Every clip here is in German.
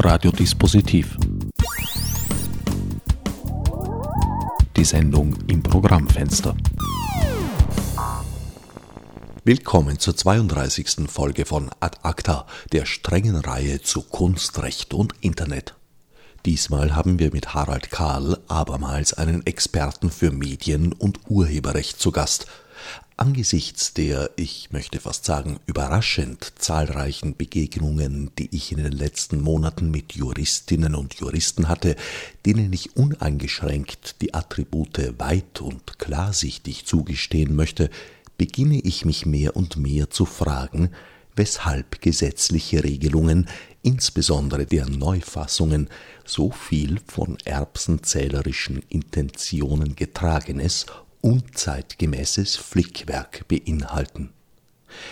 Radiodispositiv. Die Sendung im Programmfenster. Willkommen zur 32. Folge von Ad Acta, der strengen Reihe zu Kunst, Recht und Internet. Diesmal haben wir mit Harald Karl abermals einen Experten für Medien und Urheberrecht zu Gast – Angesichts der, ich möchte fast sagen, überraschend zahlreichen Begegnungen, die ich in den letzten Monaten mit Juristinnen und Juristen hatte, denen ich uneingeschränkt die Attribute weit und klarsichtig zugestehen möchte, beginne ich mich mehr und mehr zu fragen, weshalb gesetzliche Regelungen, insbesondere der Neufassungen, so viel von erbsenzählerischen Intentionen getragenes unzeitgemäßes Flickwerk beinhalten.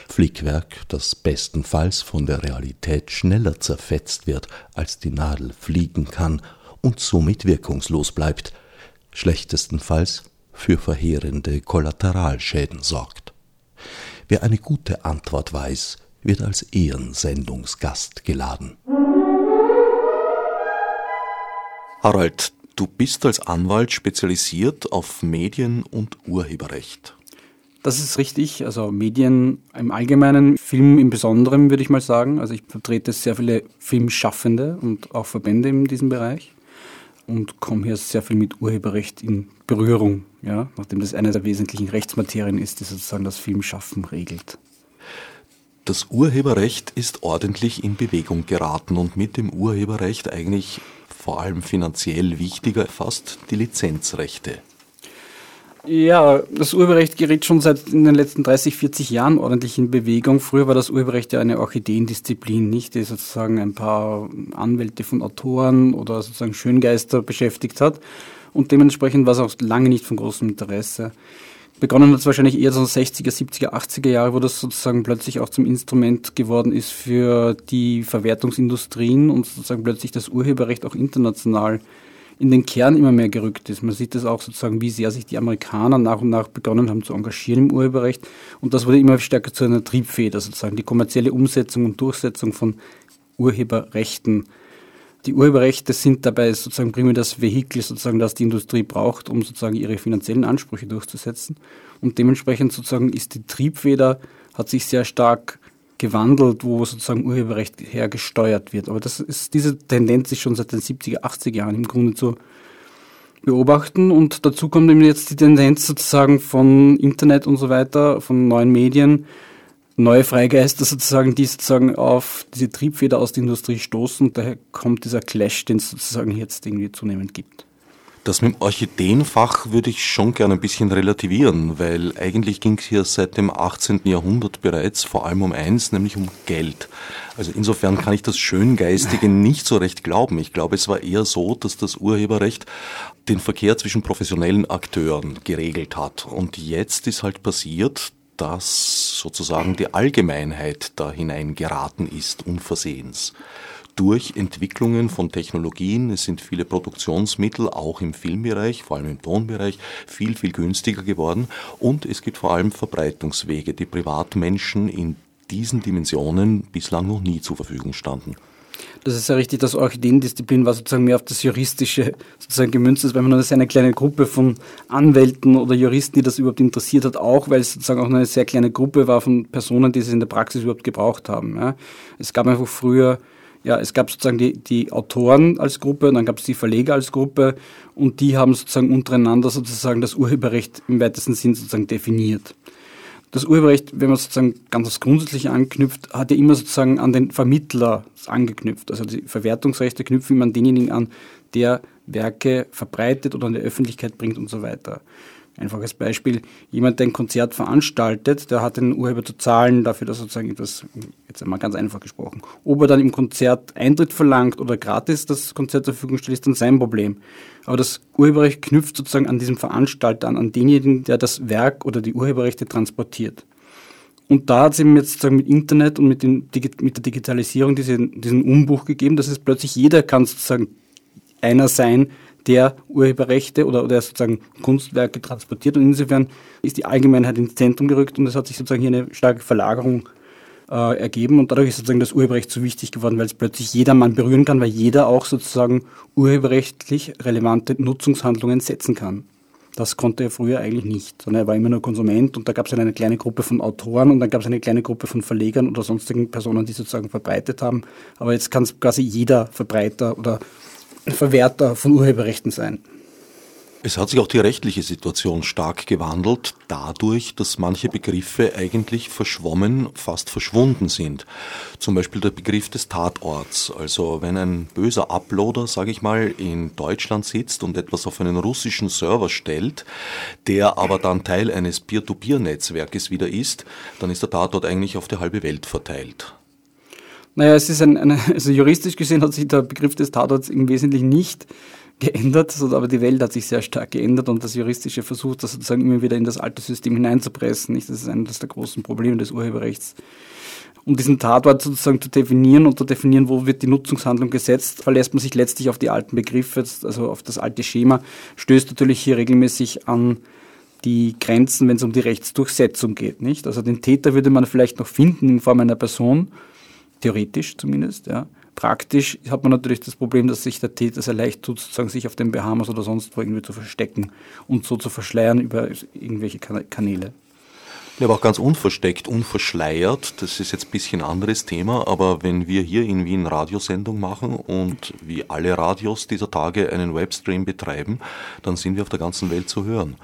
Flickwerk, das bestenfalls von der Realität schneller zerfetzt wird, als die Nadel fliegen kann und somit wirkungslos bleibt, schlechtestenfalls für verheerende Kollateralschäden sorgt. Wer eine gute Antwort weiß, wird als Ehrensendungsgast geladen. Harald, Du bist als Anwalt spezialisiert auf Medien- und Urheberrecht. Das ist richtig. Also Medien im Allgemeinen, Film im Besonderen würde ich mal sagen. Also ich vertrete sehr viele Filmschaffende und auch Verbände in diesem Bereich und komme hier sehr viel mit Urheberrecht in Berührung, ja, nachdem das eine der wesentlichen Rechtsmaterien ist, die sozusagen das Filmschaffen regelt. Das Urheberrecht ist ordentlich in Bewegung geraten und mit dem Urheberrecht eigentlich vor allem finanziell wichtiger fast die Lizenzrechte. Ja, das Urheberrecht gerät schon seit in den letzten 30, 40 Jahren ordentlich in Bewegung. Früher war das Urheberrecht ja eine Orchideendisziplin, nicht, die sozusagen ein paar Anwälte von Autoren oder sozusagen Schöngeister beschäftigt hat. Und dementsprechend war es auch lange nicht von großem Interesse. Begonnen hat es wahrscheinlich eher so 60er, 70er, 80er Jahre, wo das sozusagen plötzlich auch zum Instrument geworden ist für die Verwertungsindustrien und sozusagen plötzlich das Urheberrecht auch international in den Kern immer mehr gerückt ist. Man sieht das auch sozusagen, wie sehr sich die Amerikaner nach und nach begonnen haben zu engagieren im Urheberrecht. Und das wurde immer stärker zu einer Triebfeder sozusagen, die kommerzielle Umsetzung und Durchsetzung von Urheberrechten die Urheberrechte sind dabei sozusagen primär das Vehikel, sozusagen, das die Industrie braucht, um sozusagen ihre finanziellen Ansprüche durchzusetzen. Und dementsprechend sozusagen ist die Triebfeder, hat sich sehr stark gewandelt, wo sozusagen Urheberrecht hergesteuert wird. Aber das ist, diese Tendenz ist schon seit den 70er, 80er Jahren im Grunde zu beobachten. Und dazu kommt eben jetzt die Tendenz sozusagen von Internet und so weiter, von neuen Medien, neue Freigeister sozusagen, die sozusagen auf diese Triebfeder aus der Industrie stoßen. Daher kommt dieser Clash, den es sozusagen jetzt irgendwie zunehmend gibt. Das mit dem Orchideenfach würde ich schon gerne ein bisschen relativieren, weil eigentlich ging es hier seit dem 18. Jahrhundert bereits vor allem um eins, nämlich um Geld. Also insofern kann ich das Schöngeistige nicht so recht glauben. Ich glaube, es war eher so, dass das Urheberrecht den Verkehr zwischen professionellen Akteuren geregelt hat. Und jetzt ist halt passiert, dass sozusagen die Allgemeinheit da hineingeraten ist, unversehens. Durch Entwicklungen von Technologien, es sind viele Produktionsmittel, auch im Filmbereich, vor allem im Tonbereich, viel, viel günstiger geworden. Und es gibt vor allem Verbreitungswege, die Privatmenschen in diesen Dimensionen bislang noch nie zur Verfügung standen. Das ist ja richtig, das Orchideendisziplin war sozusagen mehr auf das Juristische sozusagen gemünzt ist, weil man das eine kleine Gruppe von Anwälten oder Juristen, die das überhaupt interessiert hat, auch, weil es sozusagen auch eine sehr kleine Gruppe war von Personen, die es in der Praxis überhaupt gebraucht haben. Ja. Es gab einfach früher, ja, es gab sozusagen die, die Autoren als Gruppe und dann gab es die Verleger als Gruppe und die haben sozusagen untereinander sozusagen das Urheberrecht im weitesten Sinn sozusagen definiert das Urheberrecht, wenn man sozusagen ganz aufs Grundsätzliche anknüpft, hat ja immer sozusagen an den Vermittler angeknüpft. Also die Verwertungsrechte knüpfen immer an denjenigen an, der Werke verbreitet oder an die Öffentlichkeit bringt und so weiter. Einfaches Beispiel, jemand, der ein Konzert veranstaltet, der hat den Urheber zu zahlen dafür, dass sozusagen etwas, jetzt einmal ganz einfach gesprochen, ob er dann im Konzert Eintritt verlangt oder gratis das Konzert zur Verfügung stellt, ist dann sein Problem. Aber das Urheberrecht knüpft sozusagen an diesem Veranstalter an, an denjenigen, der das Werk oder die Urheberrechte transportiert. Und da hat es eben jetzt sozusagen mit Internet und mit, den, mit der Digitalisierung diesen, diesen Umbruch gegeben, dass es plötzlich jeder kann sozusagen einer sein, der Urheberrechte oder, oder sozusagen Kunstwerke transportiert. Und insofern ist die Allgemeinheit ins Zentrum gerückt und es hat sich sozusagen hier eine starke Verlagerung äh, ergeben und dadurch ist sozusagen das Urheberrecht so wichtig geworden, weil es plötzlich jedermann berühren kann, weil jeder auch sozusagen urheberrechtlich relevante Nutzungshandlungen setzen kann. Das konnte er früher eigentlich nicht, sondern er war immer nur Konsument und da gab es eine kleine Gruppe von Autoren und dann gab es eine kleine Gruppe von Verlegern oder sonstigen Personen, die sozusagen verbreitet haben. Aber jetzt kann es quasi jeder Verbreiter oder Verwerter von Urheberrechten sein. Es hat sich auch die rechtliche Situation stark gewandelt, dadurch, dass manche Begriffe eigentlich verschwommen, fast verschwunden sind. Zum Beispiel der Begriff des Tatorts. Also wenn ein böser Uploader, sage ich mal, in Deutschland sitzt und etwas auf einen russischen Server stellt, der aber dann Teil eines Peer-to-Peer-Netzwerkes wieder ist, dann ist der Tatort eigentlich auf die halbe Welt verteilt. Naja, es ist ein, eine, also juristisch gesehen hat sich der Begriff des Tatorts im Wesentlichen nicht geändert, aber die Welt hat sich sehr stark geändert und das Juristische versucht, das sozusagen immer wieder in das alte System hineinzupressen. Das ist eines der großen Probleme des Urheberrechts. Um diesen Tatort sozusagen zu definieren und zu definieren, wo wird die Nutzungshandlung gesetzt, verlässt man sich letztlich auf die alten Begriffe, also auf das alte Schema, stößt natürlich hier regelmäßig an die Grenzen, wenn es um die Rechtsdurchsetzung geht, nicht? Also den Täter würde man vielleicht noch finden in Form einer Person, theoretisch zumindest, ja. Praktisch hat man natürlich das Problem, dass sich der Täter sehr leicht tut, sozusagen sich auf den Bahamas oder sonst wo irgendwie zu verstecken und so zu verschleiern über irgendwelche Kanäle. Ja, aber auch ganz unversteckt, unverschleiert, das ist jetzt ein bisschen anderes Thema, aber wenn wir hier in Wien Radiosendung machen und wie alle Radios dieser Tage einen Webstream betreiben, dann sind wir auf der ganzen Welt zu hören.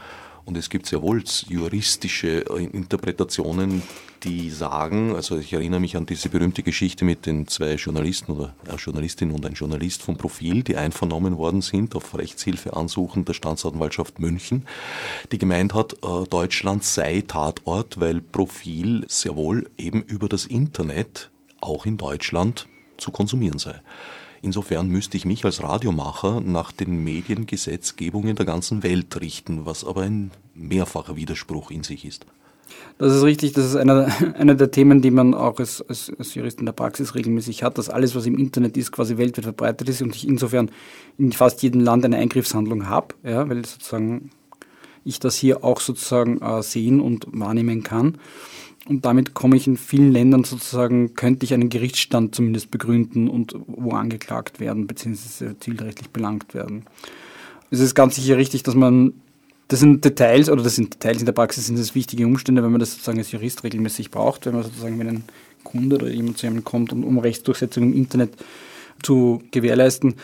Und es gibt sehr wohl juristische äh, Interpretationen, die sagen, also ich erinnere mich an diese berühmte Geschichte mit den zwei Journalisten oder eine Journalistin und ein Journalist vom Profil, die einvernommen worden sind auf Rechtshilfeansuchen der Staatsanwaltschaft München, die gemeint hat, äh, Deutschland sei Tatort, weil Profil sehr wohl eben über das Internet auch in Deutschland zu konsumieren sei. Insofern müsste ich mich als Radiomacher nach den Mediengesetzgebungen der ganzen Welt richten, was aber ein mehrfacher Widerspruch in sich ist. Das ist richtig, das ist einer, einer der Themen, die man auch als, als, als Jurist in der Praxis regelmäßig hat, dass alles, was im Internet ist, quasi weltweit verbreitet ist und ich insofern in fast jedem Land eine Eingriffshandlung habe, ja, weil sozusagen ich das hier auch sozusagen äh, sehen und wahrnehmen kann. Und damit komme ich in vielen Ländern sozusagen, könnte ich einen Gerichtsstand zumindest begründen und wo angeklagt werden, beziehungsweise zielrechtlich belangt werden. Es ist ganz sicher richtig, dass man, das sind Details, oder das sind Details in der Praxis, sind das wichtige Umstände, wenn man das sozusagen als Jurist regelmäßig braucht, wenn man sozusagen, wenn ein Kunde oder jemand zu einem kommt und um Rechtsdurchsetzung im Internet zu gewährleisten,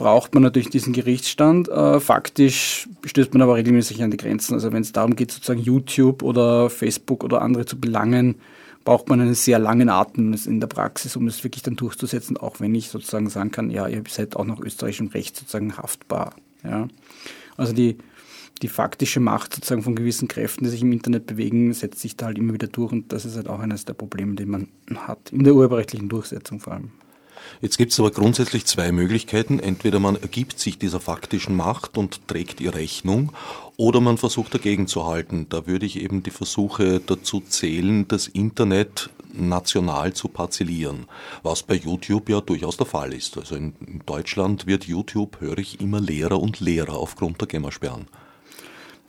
braucht man natürlich diesen Gerichtsstand. Äh, faktisch stößt man aber regelmäßig an die Grenzen. Also wenn es darum geht, sozusagen YouTube oder Facebook oder andere zu belangen, braucht man einen sehr langen Atem in der Praxis, um das wirklich dann durchzusetzen, auch wenn ich sozusagen sagen kann, ja, ihr seid auch nach österreichischem Recht sozusagen haftbar. Ja. Also die, die faktische Macht sozusagen von gewissen Kräften, die sich im Internet bewegen, setzt sich da halt immer wieder durch und das ist halt auch eines der Probleme, die man hat, in der urheberrechtlichen Durchsetzung vor allem. Jetzt gibt es aber grundsätzlich zwei Möglichkeiten. Entweder man ergibt sich dieser faktischen Macht und trägt ihr Rechnung, oder man versucht dagegen zu halten. Da würde ich eben die Versuche dazu zählen, das Internet national zu parzellieren, was bei YouTube ja durchaus der Fall ist. Also in, Deutschland wird YouTube, höre ich, immer leerer und leerer aufgrund der GEMA-Sperren.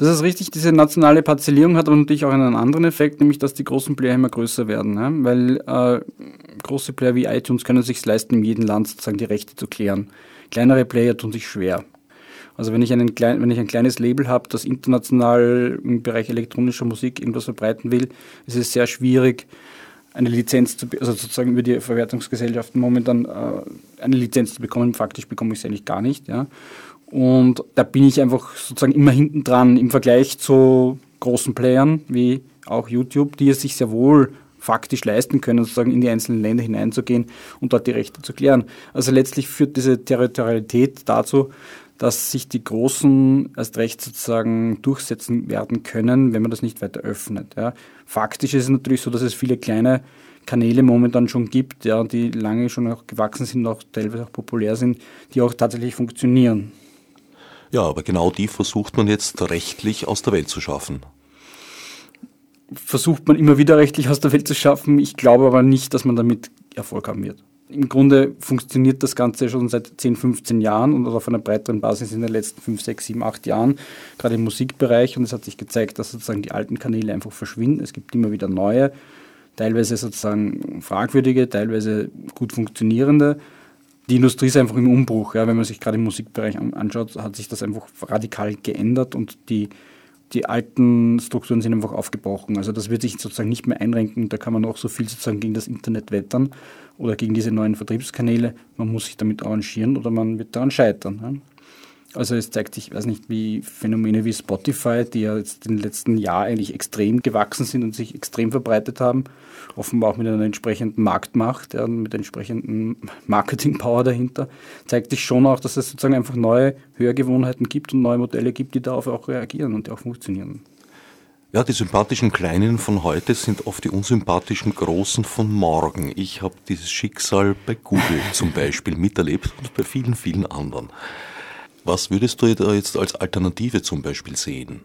Das ist richtig, diese nationale Parzellierung hat aber natürlich auch einen anderen Effekt, nämlich dass die großen Player immer größer werden. Ne? Weil äh, große Player wie iTunes können sich leisten, in jedem Land sozusagen die Rechte zu klären. Kleinere Player tun sich schwer. Also wenn ich, einen klein, wenn ich ein kleines Label habe, das international im Bereich elektronischer Musik irgendwas verbreiten will, ist es sehr schwierig, eine Lizenz zu, also sozusagen über die Verwertungsgesellschaften momentan äh, eine Lizenz zu bekommen. Faktisch bekomme ich es eigentlich gar nicht. Ja. Und da bin ich einfach sozusagen immer hinten dran im Vergleich zu großen Playern wie auch YouTube, die es sich sehr wohl faktisch leisten können, sozusagen in die einzelnen Länder hineinzugehen und dort die Rechte zu klären. Also letztlich führt diese Territorialität dazu, dass sich die Großen erst recht sozusagen durchsetzen werden können, wenn man das nicht weiter öffnet. Ja. Faktisch ist es natürlich so, dass es viele kleine Kanäle momentan schon gibt, ja, die lange schon auch gewachsen sind, auch teilweise auch populär sind, die auch tatsächlich funktionieren. Ja, aber genau die versucht man jetzt rechtlich aus der Welt zu schaffen. Versucht man immer wieder rechtlich aus der Welt zu schaffen. Ich glaube aber nicht, dass man damit Erfolg haben wird. Im Grunde funktioniert das Ganze schon seit 10, 15 Jahren und auf einer breiteren Basis in den letzten 5, 6, 7, 8 Jahren, gerade im Musikbereich. Und es hat sich gezeigt, dass sozusagen die alten Kanäle einfach verschwinden. Es gibt immer wieder neue teilweise sozusagen fragwürdige, teilweise gut funktionierende. Die Industrie ist einfach im Umbruch. Ja. Wenn man sich gerade im Musikbereich anschaut, hat sich das einfach radikal geändert und die, die alten Strukturen sind einfach aufgebrochen. Also das wird sich sozusagen nicht mehr einrenken. Da kann man auch so viel sozusagen gegen das Internet wettern oder gegen diese neuen Vertriebskanäle. Man muss sich damit arrangieren oder man wird daran scheitern. Also es zeigt sich, ich weiß nicht, wie Phänomene wie Spotify, die ja jetzt in den letzten Jahren eigentlich extrem gewachsen sind und sich extrem verbreitet haben, offenbar auch mit einer entsprechenden Marktmacht, ja, mit entsprechenden Marketing-Power dahinter, zeigt sich schon auch, dass es sozusagen einfach neue Hörgewohnheiten gibt und neue Modelle gibt, die darauf auch reagieren und die auch funktionieren. Ja, die sympathischen Kleinen von heute sind oft die unsympathischen Großen von morgen. Ich habe dieses Schicksal bei Google zum Beispiel miterlebt und bei vielen, vielen anderen. Was würdest du da jetzt als Alternative zum Beispiel sehen?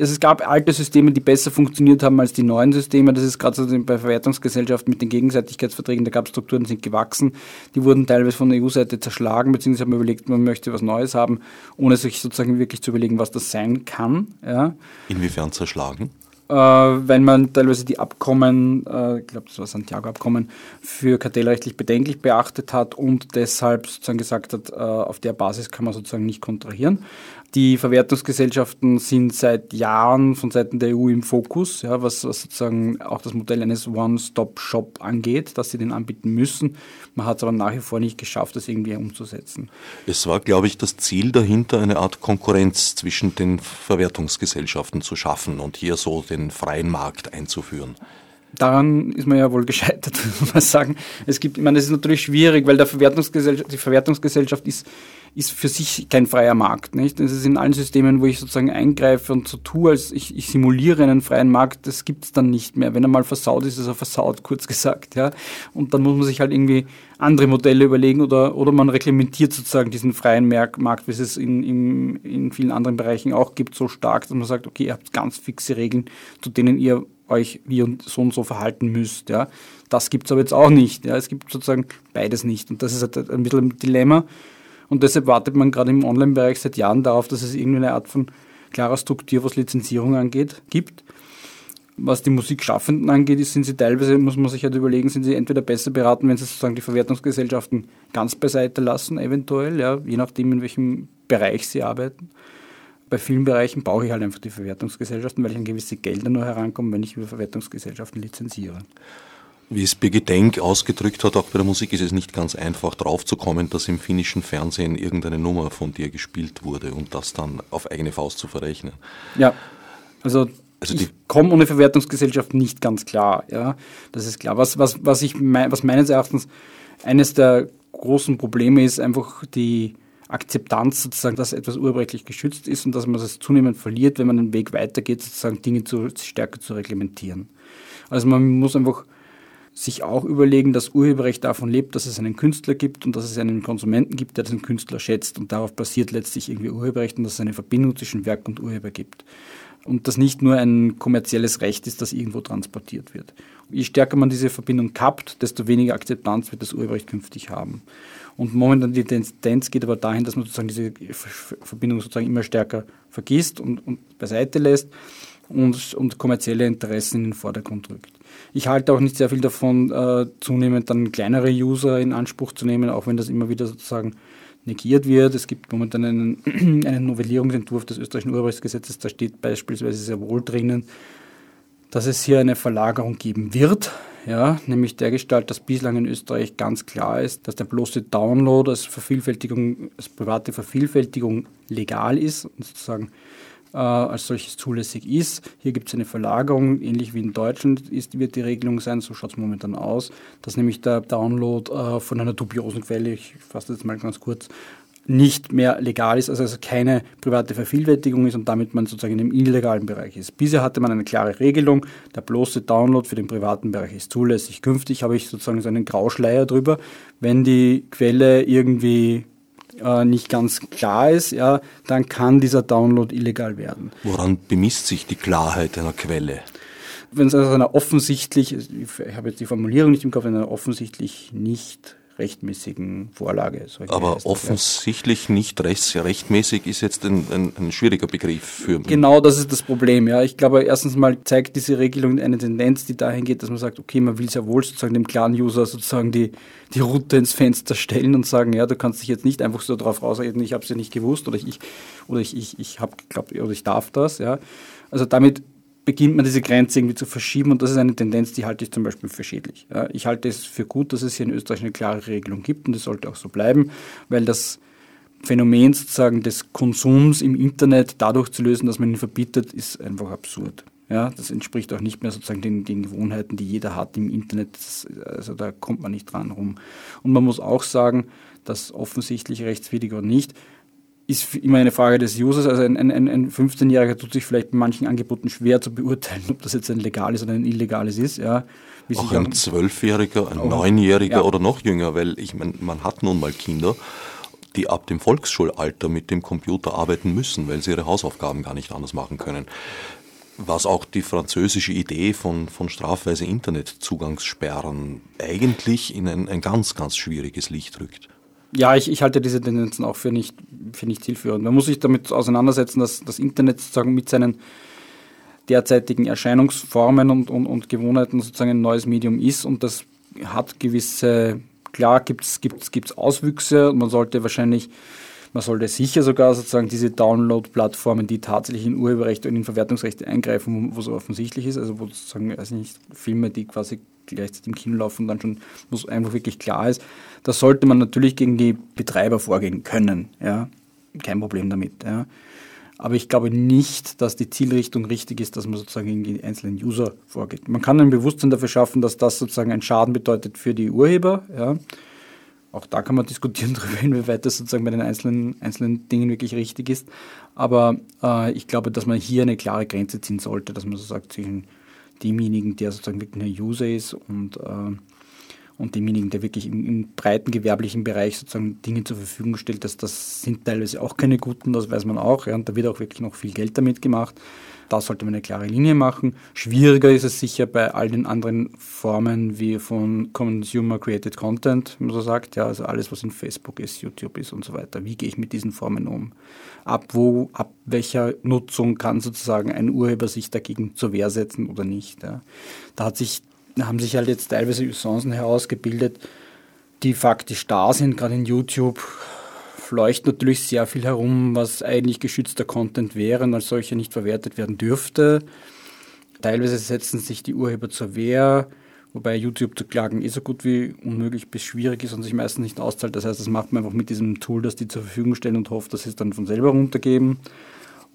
es gab alte Systeme, die besser funktioniert haben als die neuen Systeme. Das ist gerade so bei Verwertungsgesellschaften mit den Gegenseitigkeitsverträgen, da gab es Strukturen, die sind gewachsen. Die wurden teilweise von der EU-Seite zerschlagen, beziehungsweise hat man überlegt, man möchte was Neues haben, ohne sich sozusagen wirklich zu überlegen, was das sein kann. Ja. Inwiefern zerschlagen? Äh, wenn man teilweise die Abkommen, äh, ich glaube, das war Santiago-Abkommen, für kartellrechtlich bedenklich beachtet hat und deshalb sozusagen gesagt hat, äh, auf der Basis kann man sozusagen nicht kontrahieren. Die Verwertungsgesellschaften sind seit Jahren von Seiten der EU im Fokus, ja, was, was sozusagen auch das Modell eines One-Stop-Shop angeht, dass sie den anbieten müssen. Man hat es aber nach wie vor nicht geschafft, das irgendwie umzusetzen. Es war, glaube ich, das Ziel dahinter, eine Art Konkurrenz zwischen den Verwertungsgesellschaften zu schaffen und hier so den freien Markt einzuführen. Daran ist man ja wohl gescheitert, muss man sagen. Es gibt, ich meine, das ist natürlich schwierig, weil der Verwertungsgesellschaft, die Verwertungsgesellschaft ist ist für sich kein freier Markt. Nicht? Das ist in allen Systemen, wo ich sozusagen eingreife und so tue, als ich, ich simuliere einen freien Markt, das gibt es dann nicht mehr. Wenn er mal versaut ist, ist er versaut, kurz gesagt. Ja? Und dann muss man sich halt irgendwie andere Modelle überlegen oder, oder man reglementiert sozusagen diesen freien Markt, wie es es in, in, in vielen anderen Bereichen auch gibt, so stark, dass man sagt, okay, ihr habt ganz fixe Regeln, zu denen ihr euch wie und so und so verhalten müsst. Ja. Das gibt es aber jetzt auch nicht. Ja. Es gibt sozusagen beides nicht. Und das ist halt ein bisschen ein Dilemma. Und deshalb wartet man gerade im Online-Bereich seit Jahren darauf, dass es irgendeine Art von klarer Struktur, was Lizenzierung angeht, gibt. Was die Musikschaffenden angeht, sind sie teilweise, muss man sich halt überlegen, sind sie entweder besser beraten, wenn sie sozusagen die Verwertungsgesellschaften ganz beiseite lassen, eventuell, ja, je nachdem, in welchem Bereich sie arbeiten. Bei vielen Bereichen brauche ich halt einfach die Verwertungsgesellschaften, weil ich an gewisse Gelder nur herankomme, wenn ich über Verwertungsgesellschaften lizenziere. Wie es Birgit Denk ausgedrückt hat, auch bei der Musik ist es nicht ganz einfach draufzukommen, dass im finnischen Fernsehen irgendeine Nummer von dir gespielt wurde und das dann auf eigene Faust zu verrechnen. Ja, also, also ich komme ohne Verwertungsgesellschaft nicht ganz klar. Ja, das ist klar. Was, was, was, ich mein, was meines Erachtens eines der großen Probleme ist, einfach die Akzeptanz sozusagen, dass etwas urheberrechtlich geschützt ist und dass man das zunehmend verliert, wenn man den Weg weitergeht, sozusagen Dinge zu, stärker zu reglementieren. Also man muss einfach sich auch überlegen, dass Urheberrecht davon lebt, dass es einen Künstler gibt und dass es einen Konsumenten gibt, der diesen Künstler schätzt und darauf basiert letztlich irgendwie Urheberrecht und dass es eine Verbindung zwischen Werk und Urheber gibt. Und das nicht nur ein kommerzielles Recht ist, das irgendwo transportiert wird. Je stärker man diese Verbindung kappt, desto weniger Akzeptanz wird das Urheberrecht künftig haben. Und momentan die Tendenz geht aber dahin, dass man sozusagen diese Verbindung sozusagen immer stärker vergisst und, und beiseite lässt und, und kommerzielle Interessen in den Vordergrund rückt. Ich halte auch nicht sehr viel davon, äh, zunehmend dann kleinere User in Anspruch zu nehmen, auch wenn das immer wieder sozusagen negiert wird. Es gibt momentan einen, einen Novellierungsentwurf des österreichischen Urheberrechtsgesetzes, da steht beispielsweise sehr wohl drinnen, dass es hier eine Verlagerung geben wird, ja, nämlich der Gestalt, dass bislang in Österreich ganz klar ist, dass der bloße Download als Vervielfältigung, als private Vervielfältigung legal ist und sozusagen äh, als solches zulässig ist. Hier gibt es eine Verlagerung, ähnlich wie in Deutschland ist, wird die Regelung sein, so schaut es momentan aus, dass nämlich der Download äh, von einer dubiosen Quelle, ich fasse das mal ganz kurz, nicht mehr legal ist, also, also keine private Vervielfältigung ist und damit man sozusagen in dem illegalen Bereich ist. Bisher hatte man eine klare Regelung, der bloße Download für den privaten Bereich ist zulässig. Künftig habe ich sozusagen so einen Grauschleier drüber, wenn die Quelle irgendwie äh, nicht ganz klar ist, ja, dann kann dieser Download illegal werden. Woran bemisst sich die Klarheit einer Quelle? Wenn es also einer offensichtlich, ich habe jetzt die Formulierung nicht im Kopf, wenn einer offensichtlich nicht rechtmäßigen Vorlage. Aber offensichtlich nicht rechts, rechtmäßig ist jetzt ein, ein, ein, schwieriger Begriff für. Genau, das ist das Problem. Ja, ich glaube, erstens mal zeigt diese Regelung eine Tendenz, die dahin geht, dass man sagt, okay, man will sehr wohl sozusagen dem klaren User sozusagen die, die Route ins Fenster stellen und sagen, ja, du kannst dich jetzt nicht einfach so drauf rausreden, ich habe es ja nicht gewusst oder ich, oder ich, ich, ich habe geglaubt oder ich darf das. Ja, also damit beginnt man diese Grenze irgendwie zu verschieben und das ist eine Tendenz, die halte ich zum Beispiel für schädlich. Ich halte es für gut, dass es hier in Österreich eine klare Regelung gibt und das sollte auch so bleiben, weil das Phänomen sozusagen des Konsums im Internet dadurch zu lösen, dass man ihn verbietet, ist einfach absurd. Ja, das entspricht auch nicht mehr sozusagen den, den Gewohnheiten, die jeder hat im Internet. Das, also da kommt man nicht dran rum. Und man muss auch sagen, dass offensichtlich rechtswidrig oder nicht, ist immer eine Frage des Users. Also ein, ein, ein 15-Jähriger tut sich vielleicht bei manchen Angeboten schwer zu beurteilen, ob das jetzt ein legales oder ein illegales ist. Ja. Wie auch ein Zwölfjähriger, ein Neunjähriger ja. oder noch jünger, weil ich meine, man hat nun mal Kinder, die ab dem Volksschulalter mit dem Computer arbeiten müssen, weil sie ihre Hausaufgaben gar nicht anders machen können. Was auch die französische Idee von, von strafweise Internetzugangssperren eigentlich in ein, ein ganz, ganz schwieriges Licht rückt ja, ich, ich halte diese Tendenzen auch für nicht, für nicht zielführend. Man muss sich damit auseinandersetzen, dass das Internet sozusagen mit seinen derzeitigen Erscheinungsformen und, und, und Gewohnheiten sozusagen ein neues Medium ist und das hat gewisse, klar gibt es gibt's, gibt's Auswüchse und man sollte wahrscheinlich, man sollte sicher sogar sozusagen diese Download-Plattformen, die tatsächlich in Urheberrechte und in Verwertungsrechte eingreifen, wo es offensichtlich ist, also wo sozusagen, weiß nicht, Filme, die quasi gleichzeitig im Kino laufen dann schon, wo es einfach wirklich klar ist, da sollte man natürlich gegen die Betreiber vorgehen können. Ja? Kein Problem damit. Ja? Aber ich glaube nicht, dass die Zielrichtung richtig ist, dass man sozusagen gegen die einzelnen User vorgeht. Man kann ein Bewusstsein dafür schaffen, dass das sozusagen einen Schaden bedeutet für die Urheber. Ja? Auch da kann man diskutieren darüber, inwieweit das sozusagen bei den einzelnen, einzelnen Dingen wirklich richtig ist. Aber äh, ich glaube, dass man hier eine klare Grenze ziehen sollte, dass man so sagt, zwischen demjenigen, der sozusagen wirklich ein User ist und, äh, und demjenigen, der wirklich im, im, breiten gewerblichen Bereich sozusagen Dinge zur Verfügung stellt, dass das sind teilweise auch keine guten, das weiß man auch, ja, und da wird auch wirklich noch viel Geld damit gemacht. Da sollte man eine klare Linie machen. Schwieriger ist es sicher bei all den anderen Formen wie von Consumer Created Content, wie man so sagt, ja, also alles, was in Facebook ist, YouTube ist und so weiter. Wie gehe ich mit diesen Formen um? Ab wo, ab welcher Nutzung kann sozusagen ein Urheber sich dagegen zur Wehr setzen oder nicht? Ja. Da hat sich, haben sich halt jetzt teilweise Usancen herausgebildet, die faktisch da sind, gerade in YouTube fleucht natürlich sehr viel herum, was eigentlich geschützter Content wäre und als solcher nicht verwertet werden dürfte. Teilweise setzen sich die Urheber zur Wehr, wobei YouTube zu klagen eh so gut wie unmöglich bis schwierig ist und sich meistens nicht auszahlt. Das heißt, das macht man einfach mit diesem Tool, das die zur Verfügung stellen und hofft, dass sie es dann von selber runtergeben.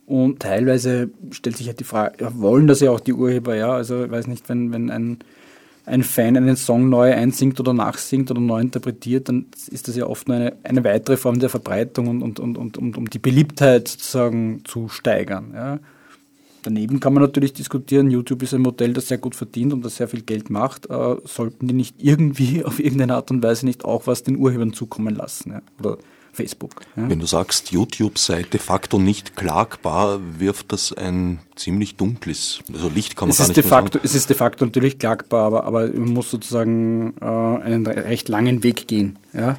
Und teilweise stellt sich halt die Frage, wollen das ja auch die Urheber, ja? Also ich weiß nicht, wenn, wenn ein ein Fan einen Song neu einsingt oder nachsingt oder neu interpretiert, dann ist das ja oft nur eine, eine weitere Form der Verbreitung und, und, und, und, und um die Beliebtheit sozusagen zu steigern. Ja. Daneben kann man natürlich diskutieren, YouTube ist ein Modell, das sehr gut verdient und das sehr viel Geld macht. Äh, sollten die nicht irgendwie auf irgendeine Art und Weise nicht auch was den Urhebern zukommen lassen? Ja? Oder Facebook. Ja. Wenn du sagst, YouTube sei de facto nicht klagbar, wirft das ein ziemlich dunkles, also Licht kann man es gar ist nicht de facto, sagen. Es ist de facto natürlich klagbar, aber, aber man muss sozusagen äh, einen recht langen Weg gehen. Ja?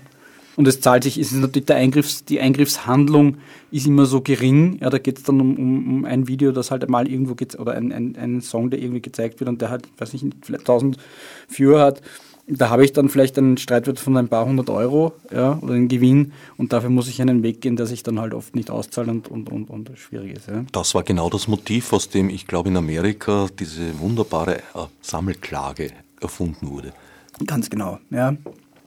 Und es zahlt sich, es ist natürlich der Eingriffs, die Eingriffshandlung ist immer so gering. Ja, da geht es dann um, um, um, ein Video, das halt mal irgendwo geht, oder ein, ein, ein Song, der irgendwie gezeigt wird und der halt, weiß ich nicht, vielleicht 1000 Viewer hat da habe ich dann vielleicht einen Streitwert von ein paar hundert Euro ja, oder einen Gewinn und dafür muss ich einen Weg gehen, der sich dann halt oft nicht auszahlt und, und, und, und schwierig ist. Ja. Das war genau das Motiv, aus dem ich glaube in Amerika diese wunderbare äh, Sammelklage erfunden wurde. Ganz genau, ja.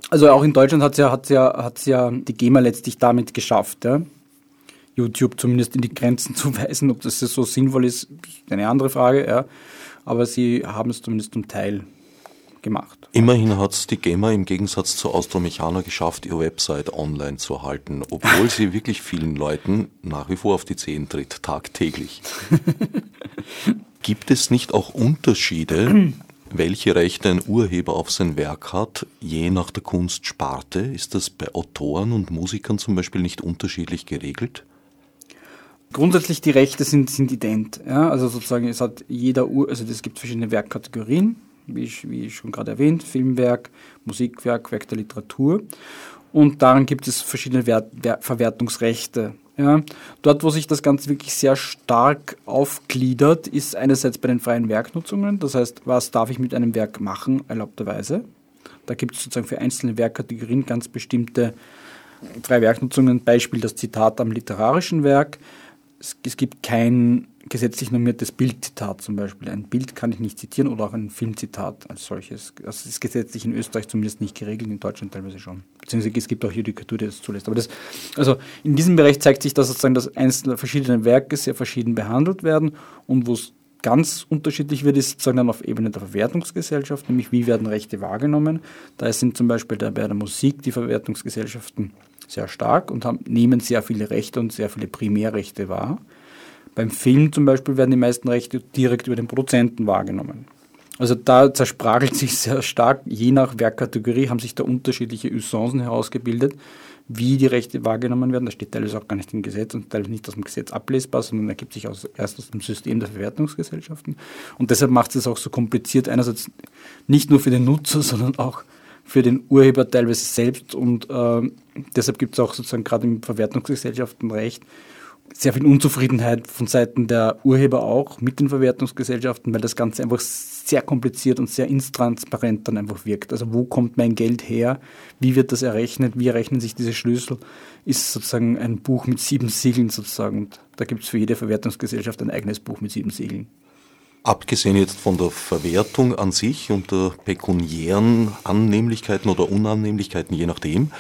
Also auch in Deutschland hat es ja, hat's ja, hat's ja die GEMA letztlich damit geschafft, ja. YouTube zumindest in die Grenzen zu weisen. Ob das so sinnvoll ist, ist eine andere Frage, ja. Aber sie haben es zumindest zum Teil gemacht. Immerhin hat es die GEMA im Gegensatz zu Austromechaner geschafft, ihre Website online zu halten, obwohl sie wirklich vielen Leuten nach wie vor auf die Zehen tritt, tagtäglich. Gibt es nicht auch Unterschiede, welche Rechte ein Urheber auf sein Werk hat, je nach der Kunstsparte? Ist das bei Autoren und Musikern zum Beispiel nicht unterschiedlich geregelt? Grundsätzlich die Rechte sind, sind ident. Ja? Also sozusagen, es hat jeder Ur, also es gibt verschiedene Werkkategorien wie, wie schon gerade erwähnt, Filmwerk, Musikwerk, Werk der Literatur. Und daran gibt es verschiedene Wert, Wert, Verwertungsrechte. Ja. Dort, wo sich das Ganze wirklich sehr stark aufgliedert, ist einerseits bei den freien Werknutzungen. Das heißt, was darf ich mit einem Werk machen, erlaubterweise. Da gibt es sozusagen für einzelne Werkkategorien ganz bestimmte freie Werknutzungen. Beispiel das Zitat am literarischen Werk. Es, es gibt kein gesetzlich normiertes Bildzitat zum Beispiel. Ein Bild kann ich nicht zitieren oder auch ein Filmzitat als solches. Das ist gesetzlich in Österreich zumindest nicht geregelt, in Deutschland teilweise schon. Beziehungsweise es gibt auch Judikatur, die das zulässt. Aber das, also in diesem Bereich zeigt sich, dass sozusagen dass einzelne verschiedene Werke sehr verschieden behandelt werden und wo es ganz unterschiedlich wird, ist sozusagen dann auf Ebene der Verwertungsgesellschaft, nämlich wie werden Rechte wahrgenommen. Da sind zum Beispiel bei der Musik die Verwertungsgesellschaften sehr stark und haben, nehmen sehr viele Rechte und sehr viele Primärrechte wahr. Beim Film zum Beispiel werden die meisten Rechte direkt über den Produzenten wahrgenommen. Also da zersprachelt sich sehr stark, je nach Werkkategorie haben sich da unterschiedliche Usancen herausgebildet, wie die Rechte wahrgenommen werden. Das steht teilweise auch gar nicht im Gesetz und teilweise nicht aus dem Gesetz ablesbar, sondern ergibt sich aus, erst aus dem System der Verwertungsgesellschaften. Und deshalb macht es auch so kompliziert, einerseits nicht nur für den Nutzer, sondern auch für den Urheber teilweise selbst. Und äh, deshalb gibt es auch sozusagen gerade im Verwertungsgesellschaftenrecht sehr viel Unzufriedenheit von Seiten der Urheber auch mit den Verwertungsgesellschaften, weil das Ganze einfach sehr kompliziert und sehr intransparent dann einfach wirkt. Also wo kommt mein Geld her? Wie wird das errechnet? Wie errechnen sich diese Schlüssel? Ist sozusagen ein Buch mit sieben Siegeln sozusagen. Und da gibt es für jede Verwertungsgesellschaft ein eigenes Buch mit sieben Siegeln. Abgesehen jetzt von der Verwertung an sich und der pekuniären Annehmlichkeiten oder Unannehmlichkeiten, je nachdem,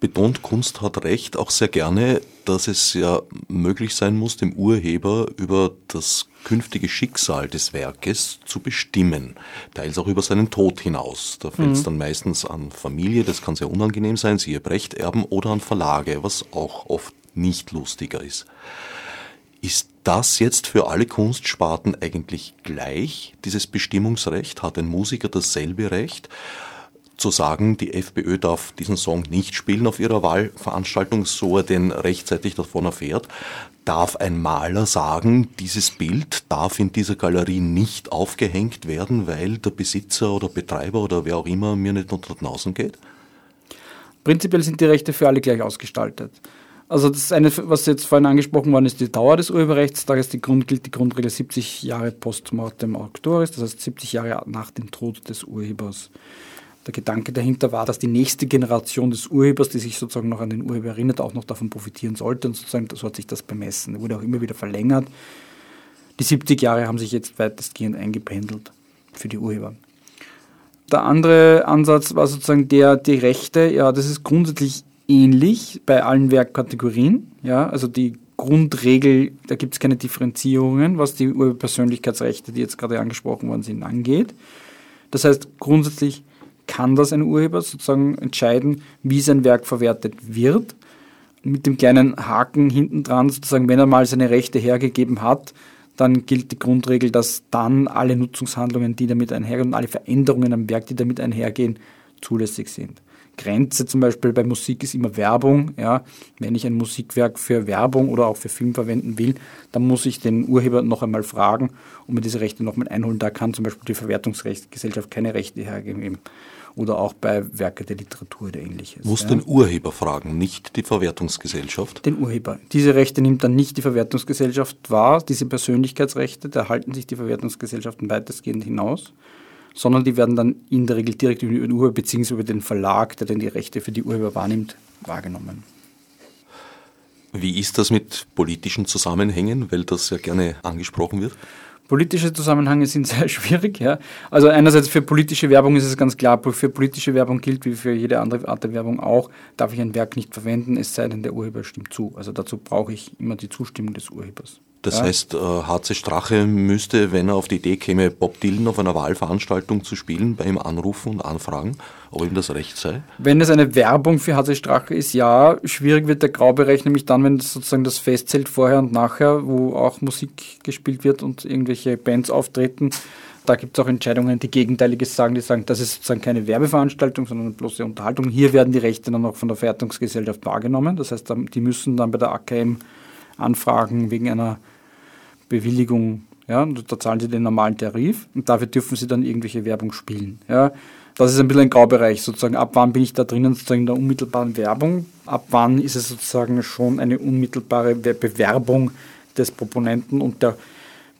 betont Kunst hat Recht auch sehr gerne, dass es ja möglich sein muss, dem Urheber über das künftige Schicksal des Werkes zu bestimmen, teils auch über seinen Tod hinaus. Da fällt es mhm. dann meistens an Familie, das kann sehr unangenehm sein, siehe Brechterben, oder an Verlage, was auch oft nicht lustiger ist. Ist das jetzt für alle Kunstsparten eigentlich gleich, dieses Bestimmungsrecht? Hat ein Musiker dasselbe Recht? zu sagen, die FPÖ darf diesen Song nicht spielen auf ihrer Wahlveranstaltung, so er denn rechtzeitig davon erfährt. Darf ein Maler sagen, dieses Bild darf in dieser Galerie nicht aufgehängt werden, weil der Besitzer oder Betreiber oder wer auch immer mir nicht unter den Außen geht? Prinzipiell sind die Rechte für alle gleich ausgestaltet. Also das eine, was jetzt vorhin angesprochen worden ist, die Dauer des Urheberrechts. Da ist die Grund, gilt die Grundregel 70 Jahre post mortem auctoris, das heißt 70 Jahre nach dem Tod des Urhebers. Der Gedanke dahinter war, dass die nächste Generation des Urhebers, die sich sozusagen noch an den Urheber erinnert, auch noch davon profitieren sollte. Und sozusagen so hat sich das bemessen. Wurde auch immer wieder verlängert. Die 70 Jahre haben sich jetzt weitestgehend eingependelt für die Urheber. Der andere Ansatz war sozusagen der, die Rechte, ja, das ist grundsätzlich ähnlich bei allen Werkkategorien. Ja, also die Grundregel, da gibt es keine Differenzierungen, was die Urheberpersönlichkeitsrechte, die jetzt gerade angesprochen worden sind, angeht. Das heißt, grundsätzlich kann das ein Urheber sozusagen entscheiden, wie sein Werk verwertet wird. Mit dem kleinen Haken hinten dran, sozusagen, wenn er mal seine Rechte hergegeben hat, dann gilt die Grundregel, dass dann alle Nutzungshandlungen, die damit einhergehen und alle Veränderungen am Werk, die damit einhergehen, zulässig sind. Grenze zum Beispiel bei Musik ist immer Werbung. Ja. Wenn ich ein Musikwerk für Werbung oder auch für Film verwenden will, dann muss ich den Urheber noch einmal fragen und mir diese Rechte nochmal einholen. Da kann zum Beispiel die Verwertungsgesellschaft keine Rechte hergeben. Oder auch bei Werke der Literatur oder ähnliches. Muss ja. den Urheber fragen, nicht die Verwertungsgesellschaft? Den Urheber. Diese Rechte nimmt dann nicht die Verwertungsgesellschaft wahr. Diese Persönlichkeitsrechte, da halten sich die Verwertungsgesellschaften weitestgehend hinaus sondern die werden dann in der Regel direkt über den Urheber bzw. über den Verlag, der dann die Rechte für die Urheber wahrnimmt, wahrgenommen. Wie ist das mit politischen Zusammenhängen, weil das ja gerne angesprochen wird? Politische Zusammenhänge sind sehr schwierig. Ja. Also einerseits für politische Werbung ist es ganz klar, für politische Werbung gilt wie für jede andere Art der Werbung auch, darf ich ein Werk nicht verwenden, es sei denn, der Urheber stimmt zu. Also dazu brauche ich immer die Zustimmung des Urhebers. Das ja. heißt, HC äh, Strache müsste, wenn er auf die Idee käme, Bob Dylan auf einer Wahlveranstaltung zu spielen, bei ihm anrufen und anfragen, ob ihm das recht sei? Wenn es eine Werbung für HC Strache ist, ja. Schwierig wird der Graubereich nämlich dann, wenn das sozusagen das festzählt vorher und nachher, wo auch Musik gespielt wird und irgendwelche Bands auftreten. Da gibt es auch Entscheidungen, die Gegenteiliges sagen, die sagen, das ist sozusagen keine Werbeveranstaltung, sondern bloße Unterhaltung. Hier werden die Rechte dann auch von der Verwertungsgesellschaft wahrgenommen. Das heißt, die müssen dann bei der AKM anfragen wegen einer Bewilligung Ja, da zahlen sie den normalen Tarif und dafür dürfen sie dann irgendwelche Werbung spielen. Ja, das ist ein bisschen ein Graubereich sozusagen. Ab wann bin ich da drinnen sozusagen in der unmittelbaren Werbung? Ab wann ist es sozusagen schon eine unmittelbare Bewerbung des Proponenten und der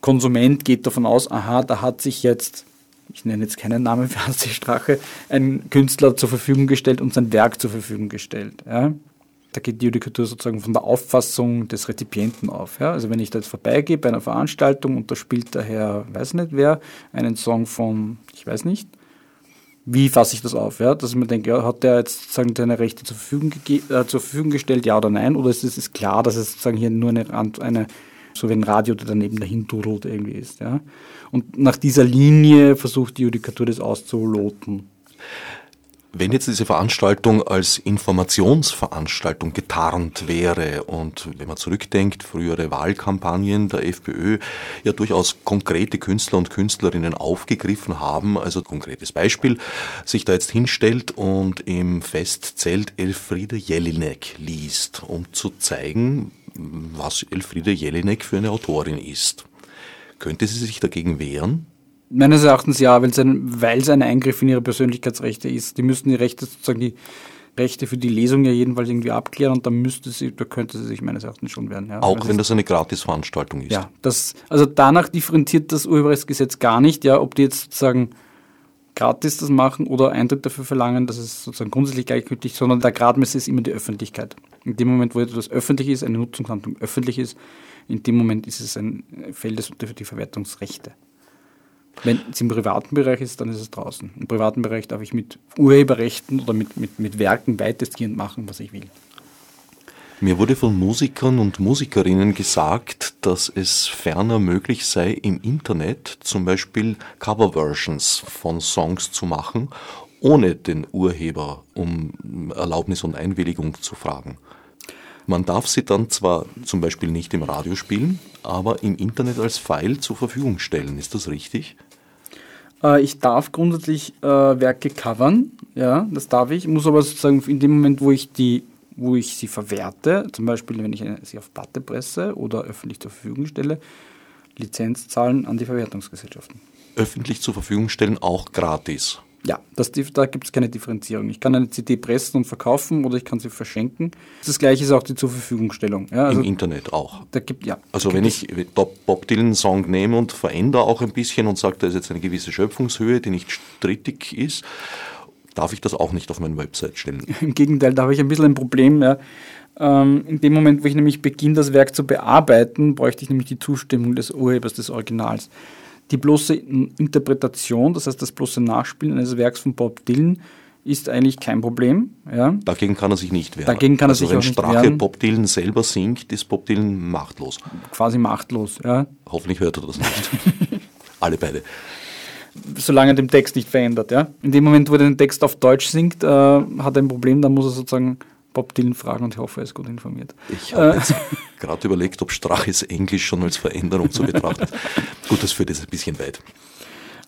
Konsument geht davon aus, aha, da hat sich jetzt, ich nenne jetzt keinen Namen für Hansi Strache, ein Künstler zur Verfügung gestellt und sein Werk zur Verfügung gestellt. Ja? Da geht die Judikatur sozusagen von der Auffassung des Rezipienten auf. Ja? Also wenn ich da jetzt vorbeigehe bei einer Veranstaltung und da spielt der Herr, weiß nicht wer, einen Song von, ich weiß nicht, wie fasse ich das auf? Ja? Dass ich mir denke, ja, hat der jetzt sozusagen seine Rechte zur Verfügung, äh, zur Verfügung gestellt, ja oder nein? Oder ist es ist klar, dass es sozusagen hier nur eine, eine so wie ein Radio, der daneben dahin dudelt irgendwie ist. Ja? Und nach dieser Linie versucht die Judikatur das auszuloten. Wenn jetzt diese Veranstaltung als Informationsveranstaltung getarnt wäre und wenn man zurückdenkt, frühere Wahlkampagnen der FPÖ ja durchaus konkrete Künstler und Künstlerinnen aufgegriffen haben, also konkretes Beispiel, sich da jetzt hinstellt und im Festzelt Elfriede Jelinek liest, um zu zeigen, was Elfriede Jelinek für eine Autorin ist. Könnte sie sich dagegen wehren? Meines Erachtens ja, weil es ein, weil es ein Eingriff in ihre Persönlichkeitsrechte ist. Die müssten die Rechte sozusagen die Rechte für die Lesung ja jedenfalls irgendwie abklären und da müsste sie, da könnte sie sich meines Erachtens schon wehren. Ja. Auch also wenn das eine Gratisveranstaltung ist. Ja, das, also danach differenziert das Urheberrechtsgesetz gar nicht, ja, ob die jetzt sozusagen gratis das machen oder Eintritt dafür verlangen, das ist sozusagen grundsätzlich gleichgültig, sondern der Gradmesser ist immer die Öffentlichkeit. In dem Moment, wo etwas öffentlich ist, eine Nutzungshandlung öffentlich ist, in dem Moment ist es ein Feld für die Verwertungsrechte. Wenn es im privaten Bereich ist, dann ist es draußen. Im privaten Bereich darf ich mit Urheberrechten oder mit, mit, mit Werken weitestgehend machen, was ich will. Mir wurde von Musikern und Musikerinnen gesagt, dass es ferner möglich sei, im Internet zum Beispiel Coverversions von Songs zu machen, ohne den Urheber um Erlaubnis und Einwilligung zu fragen. Man darf sie dann zwar zum Beispiel nicht im Radio spielen, aber im Internet als File zur Verfügung stellen. Ist das richtig? Äh, ich darf grundsätzlich äh, Werke covern, ja, das darf ich, muss aber sozusagen in dem Moment, wo ich die wo ich sie verwerte, zum Beispiel wenn ich sie auf Platte presse oder öffentlich zur Verfügung stelle, Lizenz zahlen an die Verwertungsgesellschaften. Öffentlich zur Verfügung stellen auch gratis. Ja, das, da gibt es keine Differenzierung. Ich kann eine CD pressen und verkaufen oder ich kann sie verschenken. Das gleiche ist auch die zur Verfügungstellung. Ja, also Im Internet auch. Da gibt, ja, also wenn ich Bob Dylan Song nehme und verändere auch ein bisschen und sage, da ist jetzt eine gewisse Schöpfungshöhe, die nicht strittig ist darf ich das auch nicht auf meine Website stellen. Im Gegenteil, da habe ich ein bisschen ein Problem. Ja. Ähm, in dem Moment, wo ich nämlich beginne, das Werk zu bearbeiten, bräuchte ich nämlich die Zustimmung des Urhebers des Originals. Die bloße Interpretation, das heißt das bloße Nachspielen eines Werks von Bob Dylan, ist eigentlich kein Problem. Ja. Dagegen kann er sich nicht wehren. Dagegen kann er also sich wenn auch Strache nicht wehren. Bob Dylan selber singt, ist Bob Dylan machtlos. Quasi machtlos, ja. Hoffentlich hört er das nicht. Alle beide solange er den Text nicht verändert. Ja? In dem Moment, wo er den Text auf Deutsch singt, äh, hat er ein Problem, dann muss er sozusagen Bob Dylan fragen und ich hoffe, er ist gut informiert. Ich habe äh. jetzt gerade überlegt, ob Straches Englisch schon als Veränderung zu betrachten. gut, das führt jetzt ein bisschen weit.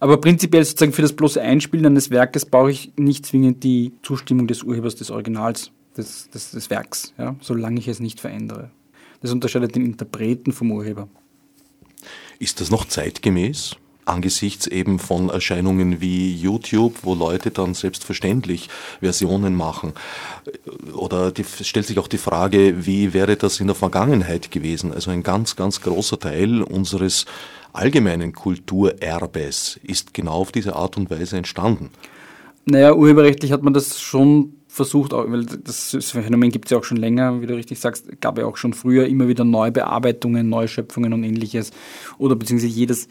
Aber prinzipiell sozusagen für das bloße Einspielen eines Werkes brauche ich nicht zwingend die Zustimmung des Urhebers des Originals, des, des, des Werks, ja? solange ich es nicht verändere. Das unterscheidet den Interpreten vom Urheber. Ist das noch zeitgemäß? Angesichts eben von Erscheinungen wie YouTube, wo Leute dann selbstverständlich Versionen machen. Oder die, stellt sich auch die Frage, wie wäre das in der Vergangenheit gewesen? Also ein ganz, ganz großer Teil unseres allgemeinen Kulturerbes ist genau auf diese Art und Weise entstanden. Naja, urheberrechtlich hat man das schon versucht, weil das Phänomen gibt es ja auch schon länger, wie du richtig sagst, gab ja auch schon früher immer wieder Neubearbeitungen, Neuschöpfungen und ähnliches. Oder beziehungsweise jedes,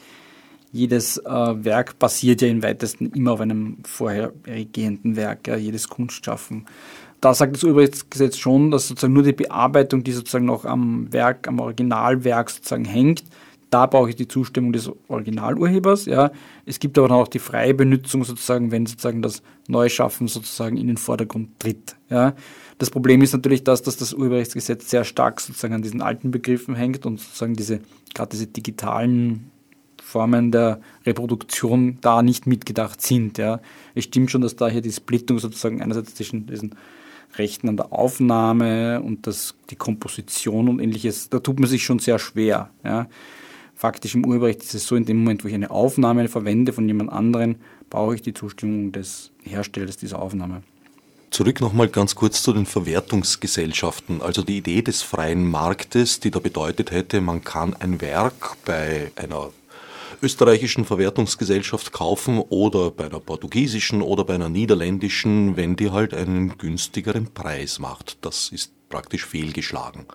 jedes äh, Werk basiert ja im weitesten immer auf einem vorhergehenden Werk, ja, jedes Kunstschaffen. Da sagt das Urheberrechtsgesetz schon, dass sozusagen nur die Bearbeitung, die sozusagen noch am Werk, am Originalwerk sozusagen hängt, da brauche ich die Zustimmung des Originalurhebers. Ja. Es gibt aber dann auch die freie Benutzung sozusagen, wenn sozusagen das Neuschaffen sozusagen in den Vordergrund tritt. Ja. Das Problem ist natürlich das, dass das Urheberrechtsgesetz sehr stark sozusagen an diesen alten Begriffen hängt und sozusagen diese, gerade diese digitalen Formen der Reproduktion da nicht mitgedacht sind. Ja. Es stimmt schon, dass da hier die Splittung sozusagen einerseits zwischen diesen Rechten an der Aufnahme und das, die Komposition und ähnliches, da tut man sich schon sehr schwer. Ja. Faktisch im Urheberrecht ist es so, in dem Moment, wo ich eine Aufnahme verwende von jemand anderen, brauche ich die Zustimmung des Herstellers dieser Aufnahme. Zurück nochmal ganz kurz zu den Verwertungsgesellschaften. Also die Idee des freien Marktes, die da bedeutet hätte, man kann ein Werk bei einer österreichischen Verwertungsgesellschaft kaufen oder bei einer portugiesischen oder bei einer niederländischen, wenn die halt einen günstigeren Preis macht. Das ist praktisch fehlgeschlagen.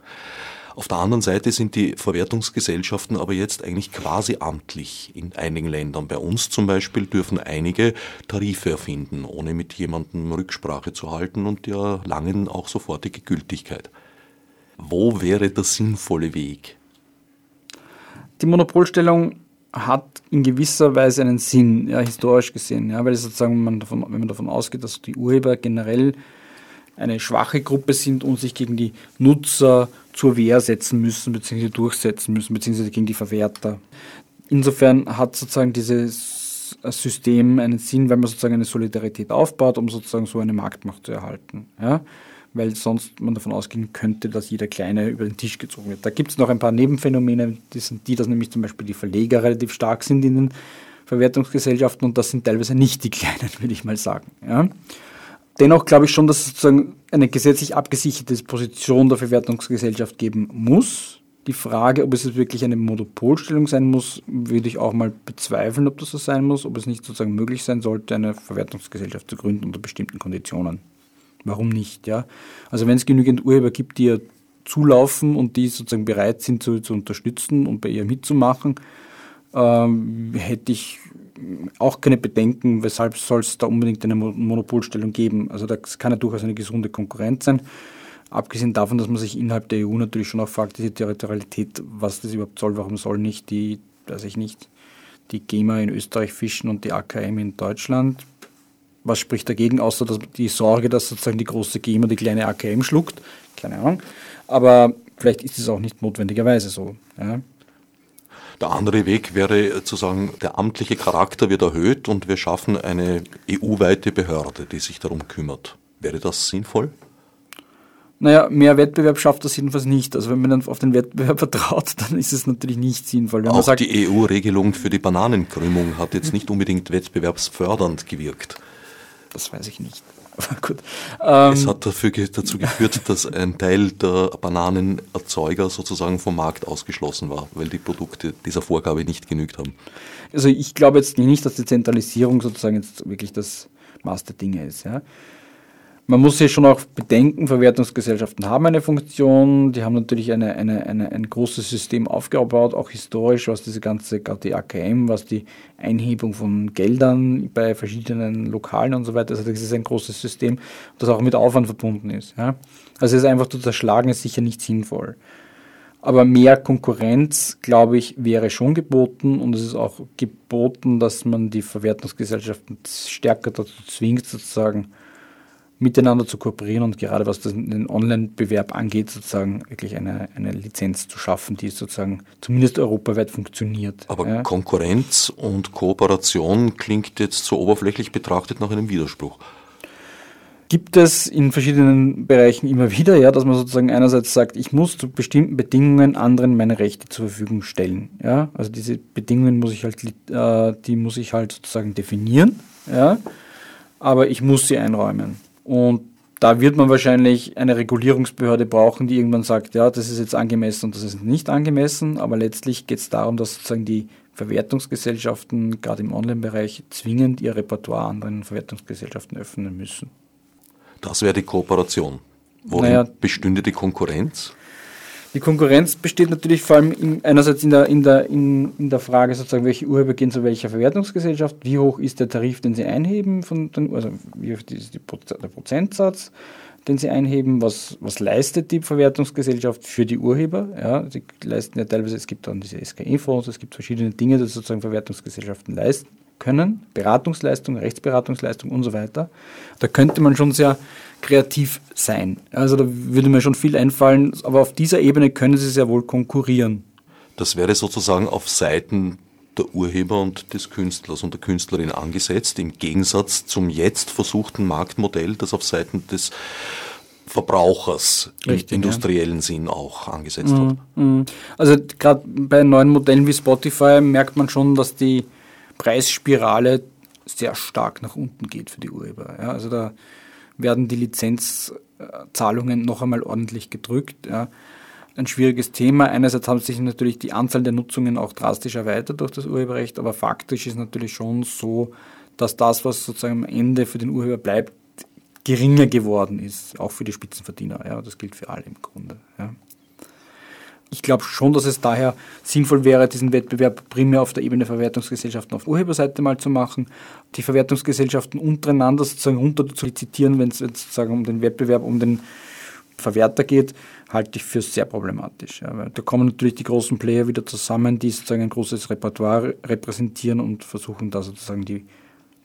Auf der anderen Seite sind die Verwertungsgesellschaften aber jetzt eigentlich quasi amtlich in einigen Ländern. Bei uns zum Beispiel dürfen einige Tarife erfinden, ohne mit jemandem Rücksprache zu halten und die erlangen auch sofortige Gültigkeit. Wo wäre der sinnvolle Weg? Die Monopolstellung hat in gewisser Weise einen Sinn, ja, historisch gesehen, ja, weil sozusagen man davon, wenn man davon ausgeht, dass die Urheber generell eine schwache Gruppe sind und sich gegen die Nutzer zur Wehr setzen müssen, beziehungsweise durchsetzen müssen, beziehungsweise gegen die Verwerter. Insofern hat sozusagen dieses System einen Sinn, weil man sozusagen eine Solidarität aufbaut, um sozusagen so eine Marktmacht zu erhalten. Ja? Weil sonst man davon ausgehen könnte, dass jeder Kleine über den Tisch gezogen wird. Da gibt es noch ein paar Nebenphänomene, die sind die, dass nämlich zum Beispiel die Verleger relativ stark sind in den Verwertungsgesellschaften und das sind teilweise nicht die Kleinen, würde ich mal sagen. Ja? Dennoch glaube ich schon, dass es sozusagen eine gesetzlich abgesicherte Position der Verwertungsgesellschaft geben muss. Die Frage, ob es wirklich eine Monopolstellung sein muss, würde ich auch mal bezweifeln, ob das so sein muss, ob es nicht sozusagen möglich sein sollte, eine Verwertungsgesellschaft zu gründen unter bestimmten Konditionen. Warum nicht? Ja? Also wenn es genügend Urheber gibt, die ja zulaufen und die sozusagen bereit sind zu, zu unterstützen und bei ihr mitzumachen, ähm, hätte ich auch keine Bedenken, weshalb soll es da unbedingt eine Monopolstellung geben. Also das kann ja durchaus eine gesunde Konkurrenz sein. Abgesehen davon, dass man sich innerhalb der EU natürlich schon auch fragt, diese Territorialität, was das überhaupt soll, warum soll nicht die, weiß ich nicht, die GEMA in Österreich fischen und die AKM in Deutschland. Was spricht dagegen, außer dass die Sorge, dass sozusagen die große GEMA die kleine AKM schluckt? Keine Ahnung. Aber vielleicht ist es auch nicht notwendigerweise so. Ja. Der andere Weg wäre zu sagen, der amtliche Charakter wird erhöht und wir schaffen eine EU-weite Behörde, die sich darum kümmert. Wäre das sinnvoll? Naja, mehr Wettbewerb schafft das jedenfalls nicht. Also wenn man dann auf den Wettbewerb vertraut, dann ist es natürlich nicht sinnvoll. Wenn Auch sagt, die EU-Regelung für die Bananenkrümmung hat jetzt nicht unbedingt wettbewerbsfördernd gewirkt. Das weiß ich nicht. Gut. Ähm, es hat dafür, dazu geführt, dass ein Teil der Bananenerzeuger sozusagen vom Markt ausgeschlossen war, weil die Produkte dieser Vorgabe nicht genügt haben. Also ich glaube jetzt nicht, dass die Zentralisierung sozusagen jetzt wirklich das Maß der Dinge ist. Ja. Man muss sich schon auch bedenken, Verwertungsgesellschaften haben eine Funktion, die haben natürlich eine, eine, eine, ein großes System aufgebaut, auch historisch, was diese ganze AKM, was die Einhebung von Geldern bei verschiedenen Lokalen und so weiter, also das ist ein großes System, das auch mit Aufwand verbunden ist. Ja. Also es ist einfach zu zerschlagen, ist sicher nicht sinnvoll. Aber mehr Konkurrenz, glaube ich, wäre schon geboten und es ist auch geboten, dass man die Verwertungsgesellschaften stärker dazu zwingt, sozusagen, miteinander zu kooperieren und gerade was den Online-Bewerb angeht, sozusagen wirklich eine, eine Lizenz zu schaffen, die sozusagen zumindest europaweit funktioniert. Aber ja. Konkurrenz und Kooperation klingt jetzt so oberflächlich betrachtet nach einem Widerspruch. Gibt es in verschiedenen Bereichen immer wieder, ja, dass man sozusagen einerseits sagt, ich muss zu bestimmten Bedingungen anderen meine Rechte zur Verfügung stellen. Ja? Also diese Bedingungen muss ich halt, äh, die muss ich halt sozusagen definieren, ja? aber ich muss sie einräumen. Und da wird man wahrscheinlich eine Regulierungsbehörde brauchen, die irgendwann sagt, ja, das ist jetzt angemessen und das ist nicht angemessen. Aber letztlich geht es darum, dass sozusagen die Verwertungsgesellschaften, gerade im Online-Bereich, zwingend ihr Repertoire anderen Verwertungsgesellschaften öffnen müssen. Das wäre die Kooperation. Worin naja, bestünde die Konkurrenz? Die Konkurrenz besteht natürlich vor allem in, einerseits in der, in, der, in, in der Frage, sozusagen, welche Urheber gehen zu welcher Verwertungsgesellschaft, wie hoch ist der Tarif, den sie einheben, von den, also wie ist die, der Prozentsatz, den sie einheben, was, was leistet die Verwertungsgesellschaft für die Urheber. Ja, sie leisten ja teilweise, es gibt dann diese SKE-Fonds, es gibt verschiedene Dinge, die sozusagen Verwertungsgesellschaften leisten können, Beratungsleistung, Rechtsberatungsleistung und so weiter. Da könnte man schon sehr kreativ sein. Also da würde mir schon viel einfallen, aber auf dieser Ebene können sie sehr wohl konkurrieren. Das wäre sozusagen auf Seiten der Urheber und des Künstlers und der Künstlerin angesetzt, im Gegensatz zum jetzt versuchten Marktmodell, das auf Seiten des Verbrauchers Richtig, im industriellen ja. Sinn auch angesetzt mhm, hat. Mhm. Also gerade bei neuen Modellen wie Spotify merkt man schon, dass die Preisspirale sehr stark nach unten geht für die Urheber. Ja, also da werden die Lizenzzahlungen noch einmal ordentlich gedrückt. Ja. Ein schwieriges Thema. Einerseits haben sich natürlich die Anzahl der Nutzungen auch drastisch erweitert durch das Urheberrecht, aber faktisch ist natürlich schon so, dass das, was sozusagen am Ende für den Urheber bleibt, geringer geworden ist, auch für die Spitzenverdiener. Ja, das gilt für alle im Grunde. Ja. Ich glaube schon, dass es daher sinnvoll wäre, diesen Wettbewerb primär auf der Ebene Verwertungsgesellschaften auf Urheberseite mal zu machen, die Verwertungsgesellschaften untereinander sozusagen runter zu lizitieren, wenn es sozusagen um den Wettbewerb, um den Verwerter geht, halte ich für sehr problematisch. Ja, da kommen natürlich die großen Player wieder zusammen, die sozusagen ein großes Repertoire repräsentieren und versuchen da sozusagen die,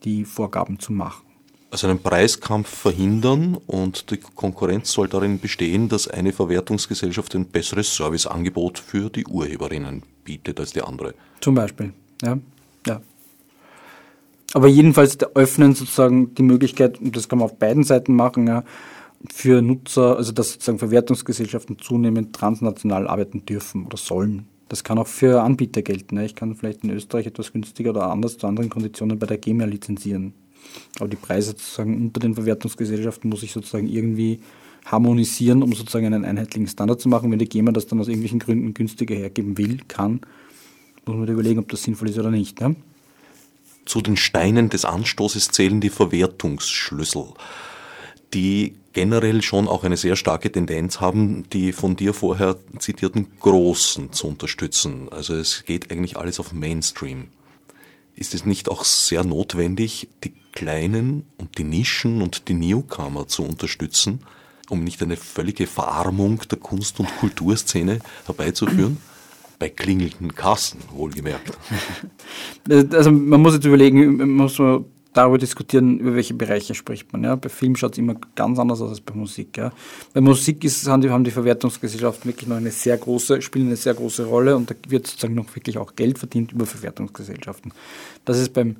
die Vorgaben zu machen also einen Preiskampf verhindern und die Konkurrenz soll darin bestehen, dass eine Verwertungsgesellschaft ein besseres Serviceangebot für die Urheberinnen bietet als die andere. Zum Beispiel, ja. ja. Aber jedenfalls öffnen sozusagen die Möglichkeit, und das kann man auf beiden Seiten machen, ja, für Nutzer, also dass sozusagen Verwertungsgesellschaften zunehmend transnational arbeiten dürfen oder sollen. Das kann auch für Anbieter gelten. Ich kann vielleicht in Österreich etwas günstiger oder anders zu anderen Konditionen bei der GEMA lizenzieren. Aber die Preise sozusagen unter den Verwertungsgesellschaften muss ich sozusagen irgendwie harmonisieren, um sozusagen einen einheitlichen Standard zu machen. Wenn die GEMA das dann aus irgendwelchen Gründen günstiger hergeben will, kann, muss man überlegen, ob das sinnvoll ist oder nicht. Ne? Zu den Steinen des Anstoßes zählen die Verwertungsschlüssel, die generell schon auch eine sehr starke Tendenz haben, die von dir vorher zitierten Großen zu unterstützen. Also es geht eigentlich alles auf Mainstream. Ist es nicht auch sehr notwendig, die Kleinen und die Nischen und die Newcomer zu unterstützen, um nicht eine völlige Verarmung der Kunst- und Kulturszene herbeizuführen? Bei klingelnden Kassen, wohlgemerkt. Also man muss jetzt überlegen, man muss darüber diskutieren, über welche Bereiche spricht man. Ja. Bei Film schaut es immer ganz anders aus als bei Musik. Ja. Bei Musik ist, haben, die, Verwertungsgesellschaften wirklich noch eine sehr große, spielen eine sehr große Rolle und da wird sozusagen noch wirklich auch Geld verdient über Verwertungsgesellschaften. Das ist beim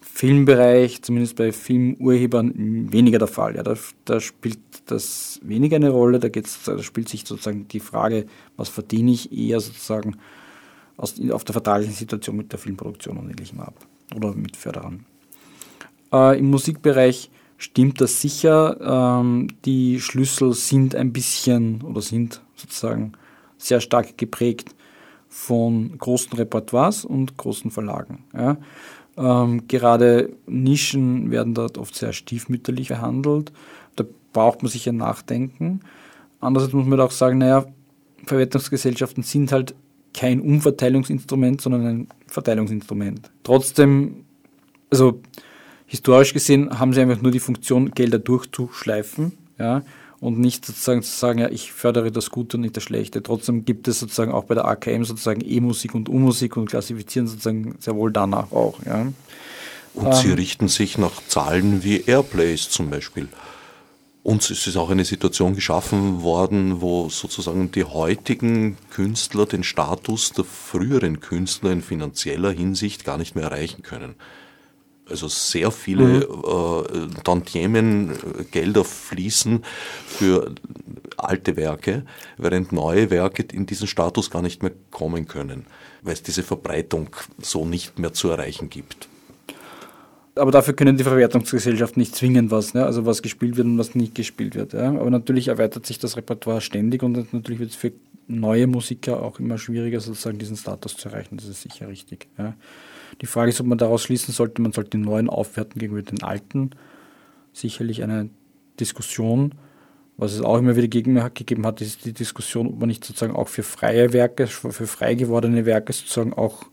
Filmbereich, zumindest bei Filmurhebern, weniger der Fall. Ja. Da, da spielt das weniger eine Rolle, da, geht's, da spielt sich sozusagen die Frage, was verdiene ich, eher sozusagen aus, auf der vertraglichen Situation mit der Filmproduktion und ähnlichem ab oder mit Förderern. Äh, Im Musikbereich stimmt das sicher. Ähm, die Schlüssel sind ein bisschen oder sind sozusagen sehr stark geprägt von großen Repertoires und großen Verlagen. Ja. Ähm, gerade Nischen werden dort oft sehr stiefmütterlich behandelt. Da braucht man sicher nachdenken. Andererseits muss man auch sagen, naja, Verwertungsgesellschaften sind halt kein Umverteilungsinstrument, sondern ein Verteilungsinstrument. Trotzdem, also historisch gesehen haben sie einfach nur die Funktion, Gelder durchzuschleifen, ja, und nicht sozusagen zu sagen, ja, ich fördere das Gute und nicht das Schlechte. Trotzdem gibt es sozusagen auch bei der AKM sozusagen E-Musik und U-Musik und klassifizieren sozusagen sehr wohl danach auch, ja. Und ähm, sie richten sich nach Zahlen wie Airplays zum Beispiel. Und es ist auch eine Situation geschaffen worden, wo sozusagen die heutigen Künstler den Status der früheren Künstler in finanzieller Hinsicht gar nicht mehr erreichen können. Also sehr viele mhm. äh, Tantiemen, äh, Gelder fließen für alte Werke, während neue Werke in diesen Status gar nicht mehr kommen können, weil es diese Verbreitung so nicht mehr zu erreichen gibt. Aber dafür können die Verwertungsgesellschaften nicht zwingen, was, ne? also was gespielt wird und was nicht gespielt wird. Ja? Aber natürlich erweitert sich das Repertoire ständig und natürlich wird es für neue Musiker auch immer schwieriger, sozusagen diesen Status zu erreichen. Das ist sicher richtig. Ja? Die Frage ist, ob man daraus schließen sollte, man sollte den neuen aufwerten gegenüber den alten. Sicherlich eine Diskussion. Was es auch immer wieder gegeben hat, ist die Diskussion, ob man nicht sozusagen auch für freie Werke, für frei gewordene Werke sozusagen auch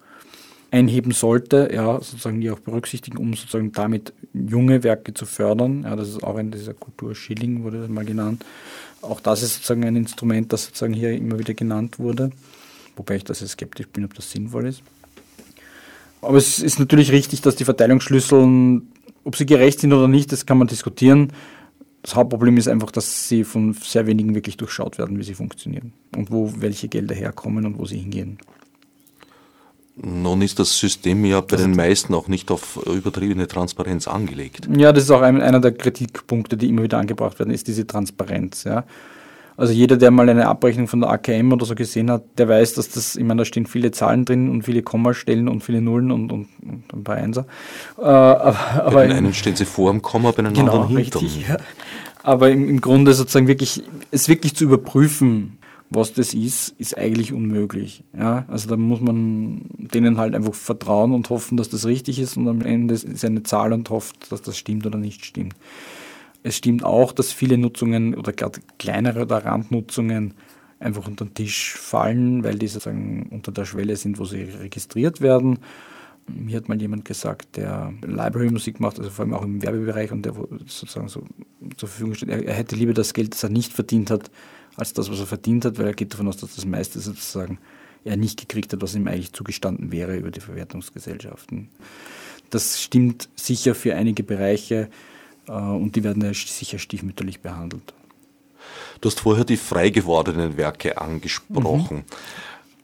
einheben sollte, ja, sozusagen die auch berücksichtigen, um sozusagen damit junge Werke zu fördern. Ja, das ist auch ein dieser Kulturschilling, wurde das mal genannt. Auch das ist sozusagen ein Instrument, das sozusagen hier immer wieder genannt wurde, wobei ich da sehr skeptisch bin, ob das sinnvoll ist. Aber es ist natürlich richtig, dass die Verteilungsschlüssel, ob sie gerecht sind oder nicht, das kann man diskutieren. Das Hauptproblem ist einfach, dass sie von sehr wenigen wirklich durchschaut werden, wie sie funktionieren und wo welche Gelder herkommen und wo sie hingehen. Nun ist das System ja bei den meisten auch nicht auf übertriebene Transparenz angelegt. Ja, das ist auch ein, einer der Kritikpunkte, die immer wieder angebracht werden, ist diese Transparenz. Ja. Also jeder, der mal eine Abrechnung von der AKM oder so gesehen hat, der weiß, dass das, ich meine, da stehen viele Zahlen drin und viele Kommastellen und viele Nullen und, und, und ein paar Einser. Äh, aber, bei den einen stehen sie vor dem Komma, bei den genau, anderen hinter. Richtig, ja. Aber im, im Grunde sozusagen wirklich, es wirklich zu überprüfen, was das ist, ist eigentlich unmöglich. Ja? Also da muss man denen halt einfach vertrauen und hoffen, dass das richtig ist und am Ende ist eine Zahl und hofft, dass das stimmt oder nicht stimmt. Es stimmt auch, dass viele Nutzungen oder gerade kleinere oder Randnutzungen einfach unter den Tisch fallen, weil die sozusagen unter der Schwelle sind, wo sie registriert werden. Mir hat mal jemand gesagt, der Library-Musik macht, also vor allem auch im Werbebereich und der sozusagen so zur Verfügung steht, er, er hätte lieber das Geld, das er nicht verdient hat, als das, was er verdient hat, weil er geht davon aus, dass das meiste sozusagen er nicht gekriegt hat, was ihm eigentlich zugestanden wäre über die Verwertungsgesellschaften. Das stimmt sicher für einige Bereiche und die werden ja sicher stiefmütterlich behandelt. Du hast vorher die frei gewordenen Werke angesprochen. Mhm.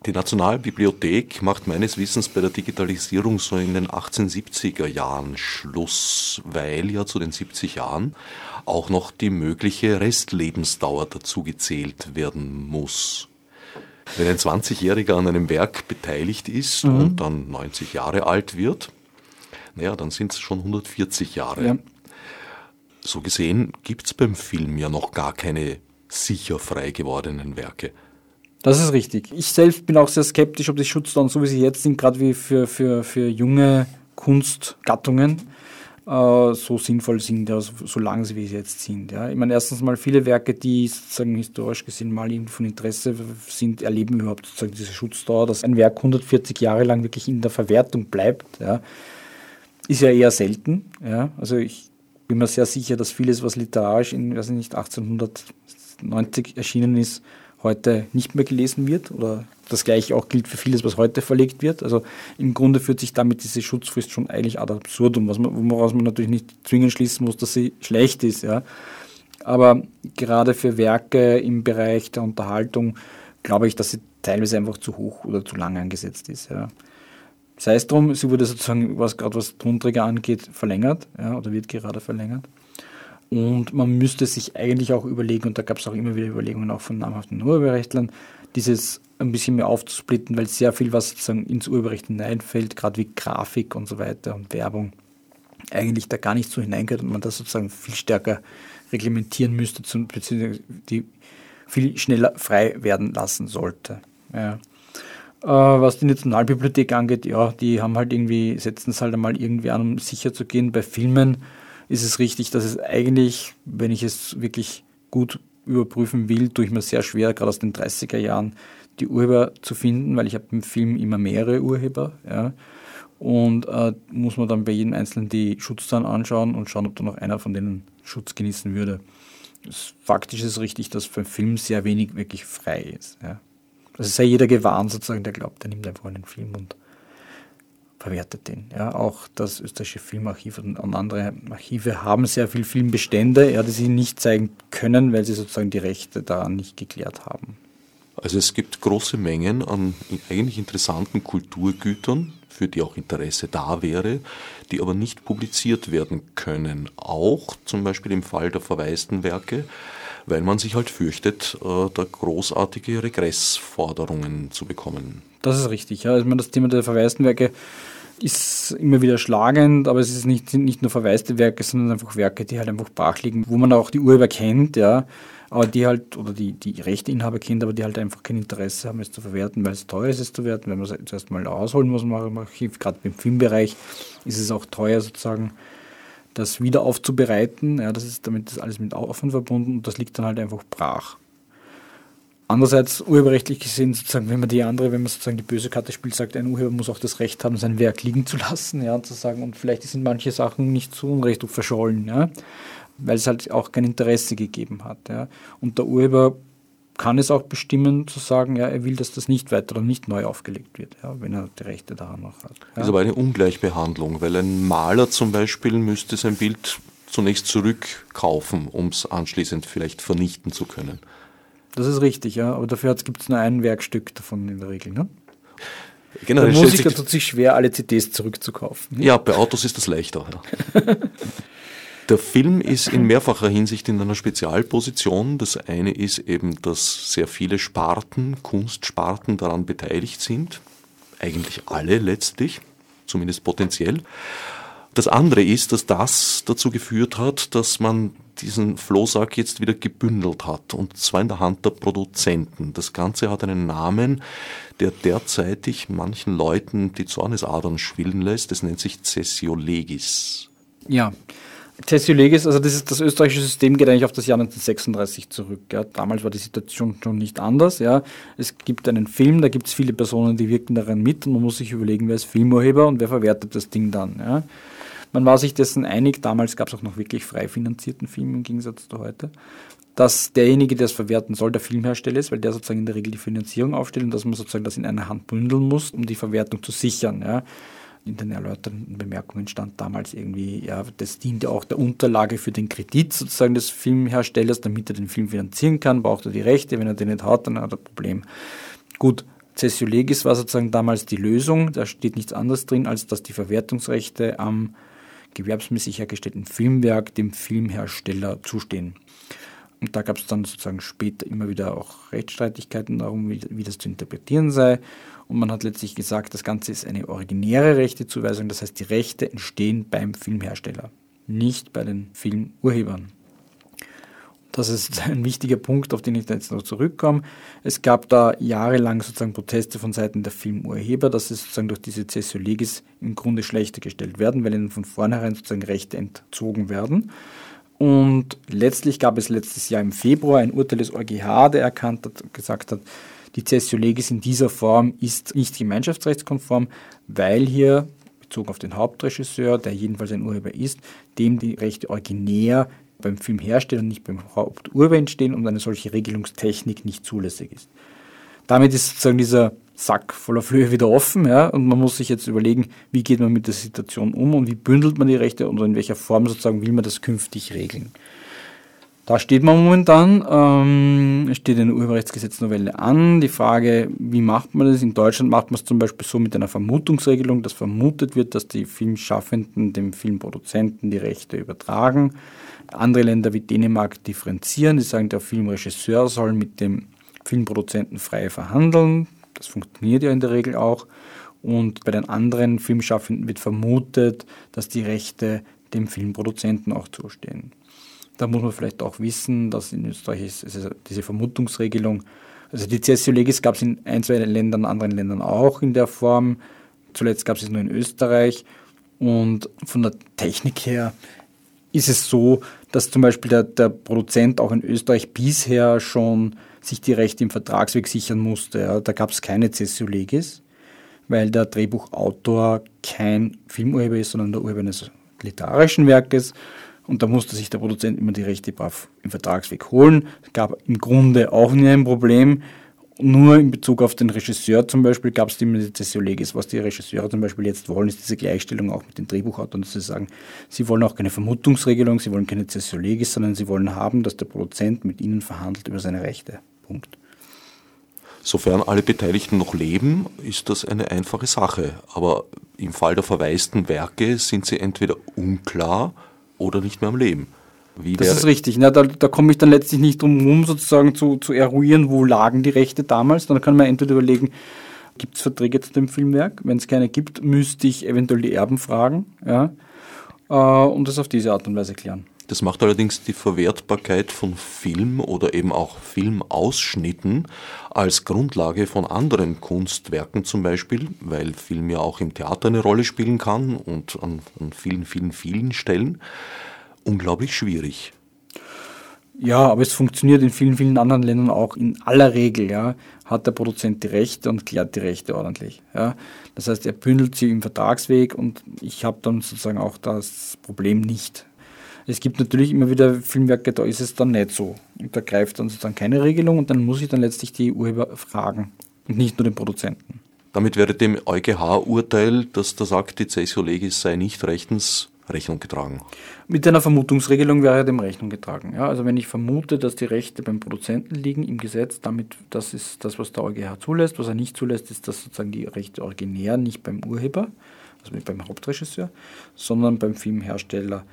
Die Nationalbibliothek macht meines Wissens bei der Digitalisierung so in den 1870er Jahren Schluss, weil ja zu den 70 Jahren auch noch die mögliche Restlebensdauer dazu gezählt werden muss. Wenn ein 20-Jähriger an einem Werk beteiligt ist mhm. und dann 90 Jahre alt wird, naja, dann sind es schon 140 Jahre. Ja. So gesehen gibt es beim Film ja noch gar keine sicher frei gewordenen Werke. Das ist richtig. Ich selbst bin auch sehr skeptisch, ob die Schutzdauern, so wie sie jetzt sind, gerade wie für, für, für junge Kunstgattungen, äh, so sinnvoll sind, ja, so lange sie wie sie jetzt sind. Ja. Ich meine, erstens mal viele Werke, die sozusagen historisch gesehen mal von Interesse sind, erleben überhaupt sozusagen diese Schutzdauer, dass ein Werk 140 Jahre lang wirklich in der Verwertung bleibt, ja, ist ja eher selten. Ja. Also ich bin mir sehr sicher, dass vieles, was literarisch in, weiß ich nicht, 1890 erschienen ist, heute nicht mehr gelesen wird oder das gleiche auch gilt für vieles, was heute verlegt wird. Also im Grunde führt sich damit diese Schutzfrist schon eigentlich ad absurdum, was man, woraus man natürlich nicht zwingend schließen muss, dass sie schlecht ist. Ja. Aber gerade für Werke im Bereich der Unterhaltung glaube ich, dass sie teilweise einfach zu hoch oder zu lang angesetzt ist. Ja. Sei es drum, sie wurde sozusagen, was gerade was Tonträger angeht, verlängert ja, oder wird gerade verlängert. Und man müsste sich eigentlich auch überlegen, und da gab es auch immer wieder Überlegungen auch von namhaften Urheberrechtlern, dieses ein bisschen mehr aufzusplitten, weil sehr viel, was sozusagen ins Urheberrecht hineinfällt, gerade wie Grafik und so weiter und Werbung, eigentlich da gar nicht so hineingehört und man das sozusagen viel stärker reglementieren müsste, beziehungsweise die viel schneller frei werden lassen sollte. Ja. Äh, was die Nationalbibliothek angeht, ja, die haben halt irgendwie, setzen es halt einmal irgendwie an, um sicher zu gehen. Bei Filmen ist es richtig, dass es eigentlich, wenn ich es wirklich gut überprüfen will, tue ich mir sehr schwer, gerade aus den 30er Jahren, die Urheber zu finden, weil ich habe im Film immer mehrere Urheber. Ja. Und äh, muss man dann bei jedem Einzelnen die Schutzzahlen anschauen und schauen, ob da noch einer von denen Schutz genießen würde. faktisch ist es richtig, dass für Film sehr wenig wirklich frei ist. Ja. Also sei jeder gewarnt sozusagen, der glaubt, der nimmt einfach einen Film und verwertet den. Ja, auch das österreichische Filmarchiv und andere Archive haben sehr viel Filmbestände, ja, die sie nicht zeigen können, weil sie sozusagen die Rechte daran nicht geklärt haben. Also es gibt große Mengen an eigentlich interessanten Kulturgütern, für die auch Interesse da wäre, die aber nicht publiziert werden können. Auch zum Beispiel im Fall der verwaisten Werke, weil man sich halt fürchtet, äh, da großartige Regressforderungen zu bekommen. Das ist richtig. Ja. Also das Thema der verwaisten Werke ist immer wieder schlagend, aber es ist nicht, sind nicht nur verwaiste Werke, sondern einfach Werke, die halt einfach brach liegen, wo man auch die Urheber kennt, ja, aber die halt, oder die, die Rechteinhaber kennt, aber die halt einfach kein Interesse haben, es zu verwerten, weil es teuer ist, es zu werten, wenn man es zuerst mal ausholen muss im Archiv, gerade im Filmbereich ist es auch teuer sozusagen, das wieder aufzubereiten, ja, das ist damit ist alles mit Aufwand verbunden und das liegt dann halt einfach brach. Andererseits urheberrechtlich gesehen, sozusagen, wenn man die andere, wenn man sozusagen die böse Karte spielt, sagt, ein Urheber muss auch das Recht haben, sein Werk liegen zu lassen, ja, und zu sagen, und vielleicht sind manche Sachen nicht zu Unrecht verschollen, ja, weil es halt auch kein Interesse gegeben hat, ja. Und der Urheber kann es auch bestimmen, zu sagen, ja, er will, dass das nicht weiter oder nicht neu aufgelegt wird, ja, wenn er die Rechte daran noch hat. Ja. Das ist aber eine Ungleichbehandlung, weil ein Maler zum Beispiel müsste sein Bild zunächst zurückkaufen, um es anschließend vielleicht vernichten zu können. Das ist richtig, ja. Aber dafür gibt es nur ein Werkstück davon in der Regel. Ne? Genau, der Musiker tut sich schwer, alle CDs zurückzukaufen. Ja, bei Autos ist das leichter. Ja. Der Film ist in mehrfacher Hinsicht in einer Spezialposition. Das eine ist eben, dass sehr viele Sparten, Kunstsparten daran beteiligt sind. Eigentlich alle letztlich, zumindest potenziell. Das andere ist, dass das dazu geführt hat, dass man diesen Flohsack jetzt wieder gebündelt hat, und zwar in der Hand der Produzenten. Das Ganze hat einen Namen, der derzeitig manchen Leuten die Zornesadern schwillen lässt. Das nennt sich Cessio Legis. Ja, Cessio Legis, also das, ist, das österreichische System geht eigentlich auf das Jahr 1936 zurück. Ja. Damals war die Situation schon nicht anders. Ja. Es gibt einen Film, da gibt es viele Personen, die wirken daran mit und man muss sich überlegen, wer ist Filmurheber und wer verwertet das Ding dann. Ja. Man war sich dessen einig, damals gab es auch noch wirklich frei finanzierten Film im Gegensatz zu heute, dass derjenige, der es verwerten soll, der Filmhersteller ist, weil der sozusagen in der Regel die Finanzierung aufstellt und dass man sozusagen das in einer Hand bündeln muss, um die Verwertung zu sichern. Ja. In den erläuternden Bemerkungen stand damals irgendwie, ja, das diente auch der Unterlage für den Kredit sozusagen des Filmherstellers, damit er den Film finanzieren kann, braucht er die Rechte, wenn er den nicht hat, dann hat er ein Problem. Gut, Cessio Legis war sozusagen damals die Lösung, da steht nichts anderes drin, als dass die Verwertungsrechte am gewerbsmäßig hergestellten Filmwerk dem Filmhersteller zustehen. Und da gab es dann sozusagen später immer wieder auch Rechtsstreitigkeiten darum, wie, wie, das zu interpretieren sei. Und man hat letztlich gesagt, das Ganze ist eine originäre Rechtezuweisung, das heißt, die Rechte entstehen beim Filmhersteller, nicht bei den Filmurhebern. Das ist ein wichtiger Punkt, auf den ich da jetzt noch zurückkomme. Es gab da jahrelang sozusagen Proteste von Seiten der Filmurheber, dass sie sozusagen durch diese Cessio Legis im Grunde schlechter gestellt werden, weil ihnen von vornherein sozusagen Rechte entzogen werden. Und letztlich gab es letztes Jahr im Februar ein Urteil des EuGH, der erkannt hat, gesagt hat, die Cessio Legis in dieser Form ist nicht gemeinschaftsrechtskonform, weil hier bezogen auf den Hauptregisseur, der jedenfalls ein Urheber ist, dem die Rechte originär beim Filmhersteller und nicht beim Haupturheber entstehen und eine solche Regelungstechnik nicht zulässig ist. Damit ist sozusagen dieser Sack voller Flöhe wieder offen ja, und man muss sich jetzt überlegen, wie geht man mit der Situation um und wie bündelt man die Rechte und in welcher Form sozusagen will man das künftig regeln. Da steht man momentan, ähm, steht eine Urheberrechtsgesetznovelle an. Die Frage, wie macht man das? In Deutschland macht man es zum Beispiel so mit einer Vermutungsregelung, dass vermutet wird, dass die Filmschaffenden dem Filmproduzenten die Rechte übertragen. Andere Länder wie Dänemark differenzieren, die sagen, der Filmregisseur soll mit dem Filmproduzenten frei verhandeln. Das funktioniert ja in der Regel auch. Und bei den anderen Filmschaffenden wird vermutet, dass die Rechte dem Filmproduzenten auch zustehen. Da muss man vielleicht auch wissen, dass in Österreich ist, ist diese Vermutungsregelung, also die Cessio Legis gab es in ein, zwei Ländern, anderen Ländern auch in der Form. Zuletzt gab es es nur in Österreich. Und von der Technik her ist es so, dass zum Beispiel der, der Produzent auch in Österreich bisher schon sich die Rechte im Vertragsweg sichern musste. Ja. Da gab es keine Cessio Legis, weil der Drehbuchautor kein Filmurheber ist, sondern der Urheber eines literarischen Werkes. Und da musste sich der Produzent immer die Rechte im Vertragsweg holen. Es gab im Grunde auch nie ein Problem. Nur in Bezug auf den Regisseur zum Beispiel gab es die Legis. Was die Regisseure zum Beispiel jetzt wollen, ist diese Gleichstellung auch mit den Drehbuchautoren, dass sie sagen, sie wollen auch keine Vermutungsregelung, sie wollen keine Cessio sondern sie wollen haben, dass der Produzent mit ihnen verhandelt über seine Rechte. Punkt. Sofern alle Beteiligten noch leben, ist das eine einfache Sache. Aber im Fall der verwaisten Werke sind sie entweder unklar oder nicht mehr am Leben. Wie das ist richtig. Na, da, da komme ich dann letztlich nicht drum herum, sozusagen zu, zu eruieren, wo lagen die Rechte damals. Dann kann man entweder überlegen, gibt es Verträge zu dem Filmwerk? Wenn es keine gibt, müsste ich eventuell die Erben fragen ja, äh, und das auf diese Art und Weise klären. Das macht allerdings die Verwertbarkeit von Film oder eben auch Filmausschnitten als Grundlage von anderen Kunstwerken zum Beispiel, weil Film ja auch im Theater eine Rolle spielen kann und an, an vielen, vielen, vielen Stellen, unglaublich schwierig. Ja, aber es funktioniert in vielen, vielen anderen Ländern auch. In aller Regel ja, hat der Produzent die Rechte und klärt die Rechte ordentlich. Ja. Das heißt, er bündelt sie im Vertragsweg und ich habe dann sozusagen auch das Problem nicht. Es gibt natürlich immer wieder Filmwerke, da ist es dann nicht so. Und da greift dann sozusagen keine Regelung und dann muss ich dann letztlich die Urheber fragen und nicht nur den Produzenten. Damit wäre dem EuGH-Urteil, dass da sagt, die Cessio Legis sei nicht rechtens Rechnung getragen? Mit einer Vermutungsregelung wäre dem Rechnung getragen. Ja, also wenn ich vermute, dass die Rechte beim Produzenten liegen im Gesetz, damit das ist das, was der EuGH zulässt. Was er nicht zulässt, ist, dass sozusagen die Rechte originär nicht beim Urheber, also nicht beim Hauptregisseur, sondern beim Filmhersteller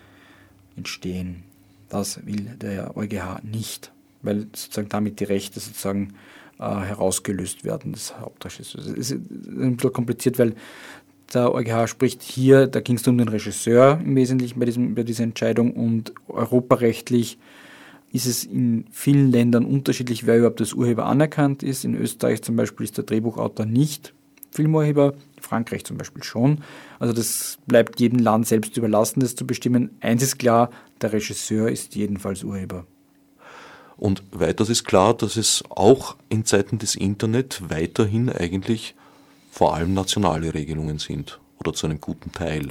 entstehen. Das will der EuGH nicht, weil sozusagen damit die Rechte sozusagen äh, herausgelöst werden des Hauptregisseurs. Es ist ein bisschen kompliziert, weil der EuGH spricht hier, da ging es um den Regisseur im Wesentlichen bei, diesem, bei dieser Entscheidung und europarechtlich ist es in vielen Ländern unterschiedlich, wer überhaupt als Urheber anerkannt ist. In Österreich zum Beispiel ist der Drehbuchautor nicht Filmurheber, in Frankreich zum Beispiel schon. Also das bleibt jedem Land selbst überlassen, das zu bestimmen. Eins ist klar, der Regisseur ist jedenfalls Urheber. Und weiters ist klar, dass es auch in Zeiten des Internet weiterhin eigentlich vor allem nationale Regelungen sind oder zu einem guten Teil.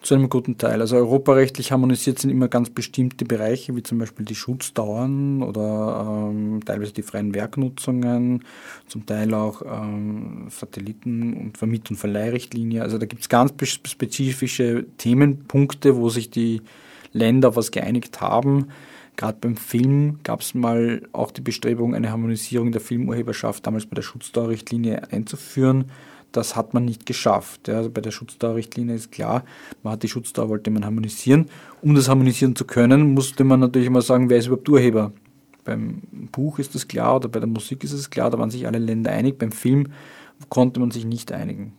Zu einem guten Teil. Also europarechtlich harmonisiert sind immer ganz bestimmte Bereiche, wie zum Beispiel die Schutzdauern oder ähm, teilweise die freien Werknutzungen, zum Teil auch ähm, Satelliten- und Vermiet- und Verleihrichtlinie. Also da gibt es ganz spezifische Themenpunkte, wo sich die Länder was geeinigt haben. Gerade beim Film gab es mal auch die Bestrebung, eine Harmonisierung der Filmurheberschaft damals bei der Schutzdauerrichtlinie einzuführen. Das hat man nicht geschafft. Ja, also bei der Schutzdauerrichtlinie ist klar, man hat die Schutzdauer, wollte man harmonisieren. Um das harmonisieren zu können, musste man natürlich immer sagen, wer ist überhaupt Urheber. Beim Buch ist das klar oder bei der Musik ist es klar, da waren sich alle Länder einig. Beim Film konnte man sich nicht einigen.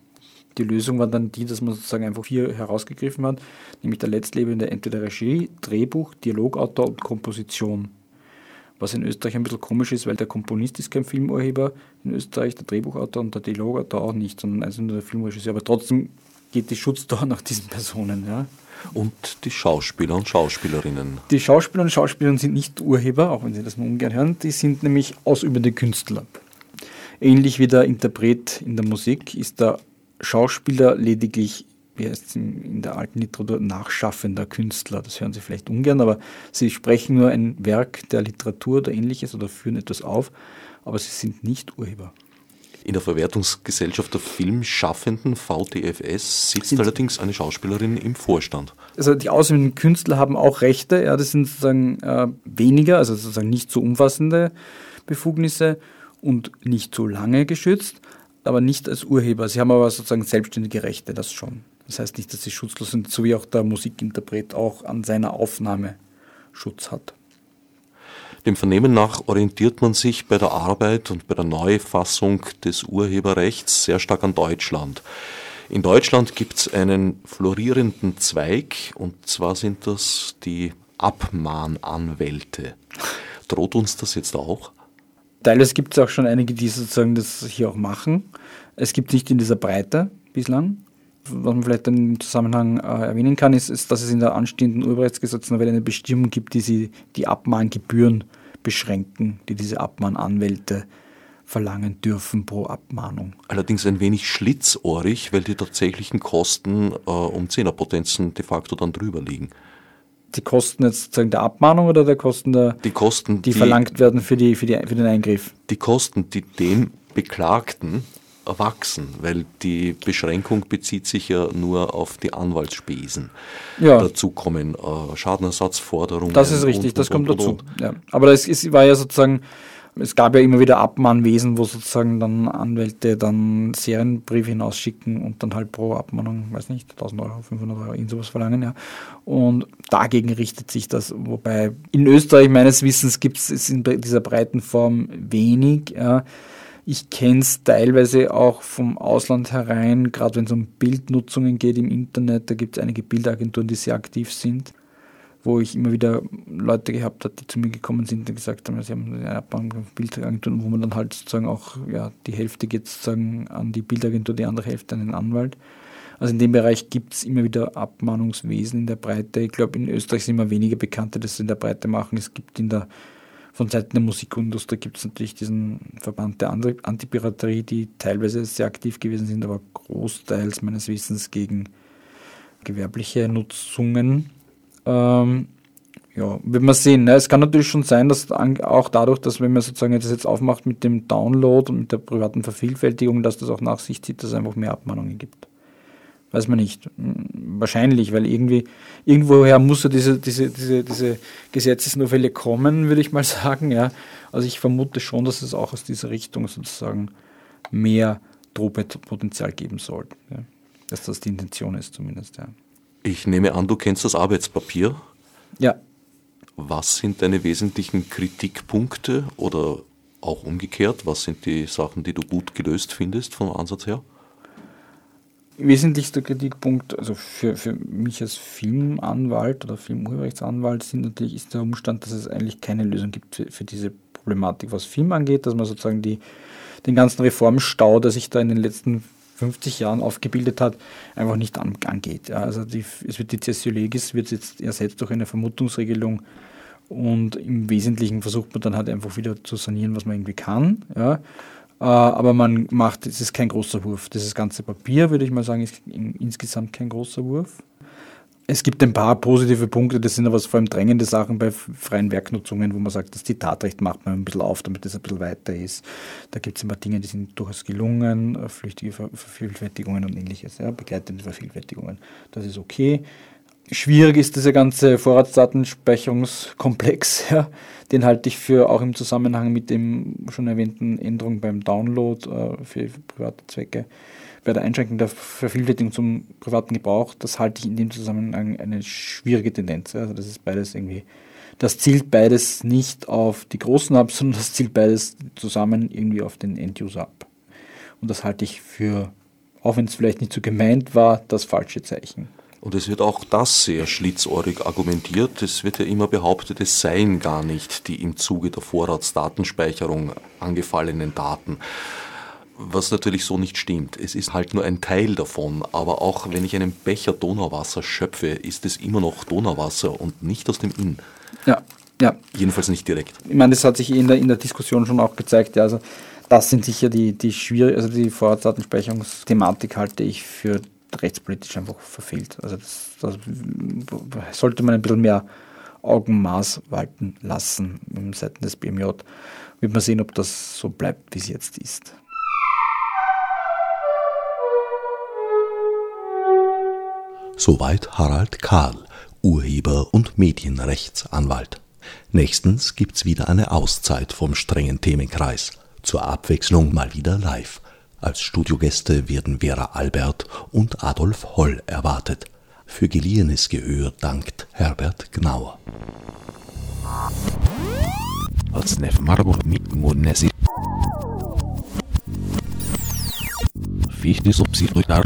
Die Lösung war dann die, dass man sozusagen einfach vier herausgegriffen hat, nämlich der Letztlebende entweder Regie, Drehbuch, Dialogautor und Komposition. Was in Österreich ein bisschen komisch ist, weil der Komponist ist kein Filmurheber in Österreich, der Drehbuchautor und der Dialogautor auch nicht, sondern also nur der Filmregisseur. Aber trotzdem geht die Schutzdauer nach diesen Personen. Ja. Und die Schauspieler und Schauspielerinnen. Die Schauspieler und Schauspielerinnen sind nicht Urheber, auch wenn Sie das nur ungern hören, die sind nämlich ausübende Künstler. Ähnlich wie der Interpret in der Musik ist der Schauspieler lediglich wie heißt es in der alten Literatur, nachschaffender Künstler. Das hören Sie vielleicht ungern, aber Sie sprechen nur ein Werk der Literatur oder ähnliches oder führen etwas auf, aber Sie sind nicht Urheber. In der Verwertungsgesellschaft der Filmschaffenden VTFS sitzt sind allerdings eine Schauspielerin im Vorstand. Also die ausübenden Künstler haben auch Rechte, ja, das sind sozusagen äh, weniger, also sozusagen nicht so umfassende Befugnisse und nicht so lange geschützt, aber nicht als Urheber. Sie haben aber sozusagen selbstständige Rechte, das schon. Das heißt nicht, dass sie schutzlos sind, so wie auch der Musikinterpret auch an seiner Aufnahme Schutz hat. Dem Vernehmen nach orientiert man sich bei der Arbeit und bei der Neufassung des Urheberrechts sehr stark an Deutschland. In Deutschland gibt es einen florierenden Zweig und zwar sind das die Abmahnanwälte. Droht uns das jetzt auch? Teilweise gibt es auch schon einige, die sozusagen das hier auch machen. Es gibt nicht in dieser Breite bislang was man vielleicht im Zusammenhang äh, erwähnen kann, ist, ist, dass es in der anstehenden Urheberrechtsgesetznovelle eine Bestimmung gibt, die sie die Abmahngebühren beschränken, die diese Abmahnanwälte verlangen dürfen pro Abmahnung. Allerdings ein wenig schlitzohrig, weil die tatsächlichen Kosten äh, um Zehnerpotenzen de facto dann drüber liegen. Die Kosten jetzt sozusagen der Abmahnung oder der Kosten, der, die, Kosten, die, die verlangt werden für, die, für, die, für den Eingriff? Die Kosten, die dem Beklagten erwachsen, weil die Beschränkung bezieht sich ja nur auf die Anwaltsspesen. Ja. Dazu kommen äh, Schadenersatzforderungen. Das ist richtig, und, das und, kommt und, dazu. Ja. Aber es, es war ja sozusagen, es gab ja immer wieder Abmahnwesen, wo sozusagen dann Anwälte dann Serienbriefe hinausschicken und dann halt pro Abmahnung, weiß nicht, 1000 Euro, 500 Euro, irgend sowas verlangen, ja. Und dagegen richtet sich das, wobei in Österreich meines Wissens gibt es in dieser breiten Form wenig, ja. Ich kenne es teilweise auch vom Ausland herein, gerade wenn es um Bildnutzungen geht im Internet. Da gibt es einige Bildagenturen, die sehr aktiv sind, wo ich immer wieder Leute gehabt habe, die zu mir gekommen sind und gesagt haben, sie haben eine Bildagenturen, wo man dann halt sozusagen auch, ja, die Hälfte geht sozusagen an die Bildagentur, die andere Hälfte an den Anwalt. Also in dem Bereich gibt es immer wieder Abmahnungswesen in der Breite. Ich glaube, in Österreich sind immer weniger Bekannte, das in der Breite machen. Es gibt in der von Seiten der Musikindustrie gibt es natürlich diesen Verband der Antipiraterie, die teilweise sehr aktiv gewesen sind, aber großteils meines Wissens gegen gewerbliche Nutzungen. Ähm, ja, wird man sehen. Ne? Es kann natürlich schon sein, dass auch dadurch, dass wenn man sozusagen das jetzt aufmacht mit dem Download und mit der privaten Vervielfältigung, dass das auch nach sich zieht, dass es einfach mehr Abmahnungen gibt. Weiß man nicht. Wahrscheinlich, weil irgendwie, irgendwoher muss ja diese, diese, diese, diese Gesetzesnovelle kommen, würde ich mal sagen. Ja. Also ich vermute schon, dass es auch aus dieser Richtung sozusagen mehr Drohpotenzial geben soll. Ja. Dass das die Intention ist zumindest, ja. Ich nehme an, du kennst das Arbeitspapier. Ja. Was sind deine wesentlichen Kritikpunkte oder auch umgekehrt? Was sind die Sachen, die du gut gelöst findest vom Ansatz her? Wesentlichster Kritikpunkt, also für, für mich als Filmanwalt oder Filmurheberrechtsanwalt, sind natürlich ist der Umstand, dass es eigentlich keine Lösung gibt für, für diese Problematik, was Film angeht, dass man sozusagen die, den ganzen Reformstau, der sich da in den letzten 50 Jahren aufgebildet hat, einfach nicht an, angeht. Also die, es wird die Cessio Legis wird jetzt ersetzt durch eine Vermutungsregelung und im Wesentlichen versucht man dann halt einfach wieder zu sanieren, was man irgendwie kann. Ja. Äh, aber man macht, es ist kein großer Wurf. Dieses ganze Papier, würde ich mal sagen, ist insgesamt kein großer Wurf. Es gibt ein paar positive Punkte, das sind aber vor allem drängende Sachen bei freien Werknutzungen, wo man sagt, das Zitatrecht macht man ein bisschen auf, damit es ein bisschen weiter ist. Da gibt es immer Dinge, die sind durchaus gelungen, äh, flüchtige Vervielfältigungen und ähnliches, ja, begleitende Vervielfältigungen. Das ist okay. Schwierig ist dieser ganze Vorratsdatenspeicherungskomplex. Ja. Den halte ich für auch im Zusammenhang mit dem schon erwähnten Änderung beim Download äh, für private Zwecke bei der Einschränkung der Vervielfältigung zum privaten Gebrauch, das halte ich in dem Zusammenhang eine schwierige Tendenz. Also das ist beides irgendwie, das zielt beides nicht auf die Großen ab, sondern das zielt beides zusammen irgendwie auf den End-User ab. Und das halte ich für, auch wenn es vielleicht nicht so gemeint war, das falsche Zeichen. Und es wird auch das sehr schlitzohrig argumentiert. Es wird ja immer behauptet, es seien gar nicht die im Zuge der Vorratsdatenspeicherung angefallenen Daten was natürlich so nicht stimmt. Es ist halt nur ein Teil davon, aber auch wenn ich einen Becher Donauwasser schöpfe, ist es immer noch Donauwasser und nicht aus dem Inn. Ja, ja. Jedenfalls nicht direkt. Ich meine, das hat sich in der, in der Diskussion schon auch gezeigt. Ja, also das sind sicher die, die schwierig, also die Vorratsdatenspeicherungsthematik halte ich für rechtspolitisch einfach verfehlt. Also das, das sollte man ein bisschen mehr Augenmaß walten lassen im Seiten des BMJ. Wird man sehen, ob das so bleibt, wie es jetzt ist. Soweit Harald Kahl, Urheber und Medienrechtsanwalt. Nächstens gibt's wieder eine Auszeit vom strengen Themenkreis. Zur Abwechslung mal wieder live. Als Studiogäste werden Vera Albert und Adolf Holl erwartet. Für geliehenes Gehör dankt Herbert Gnauer. Als Nef Marburg mit Munesi. Fichtes Obsidrutar.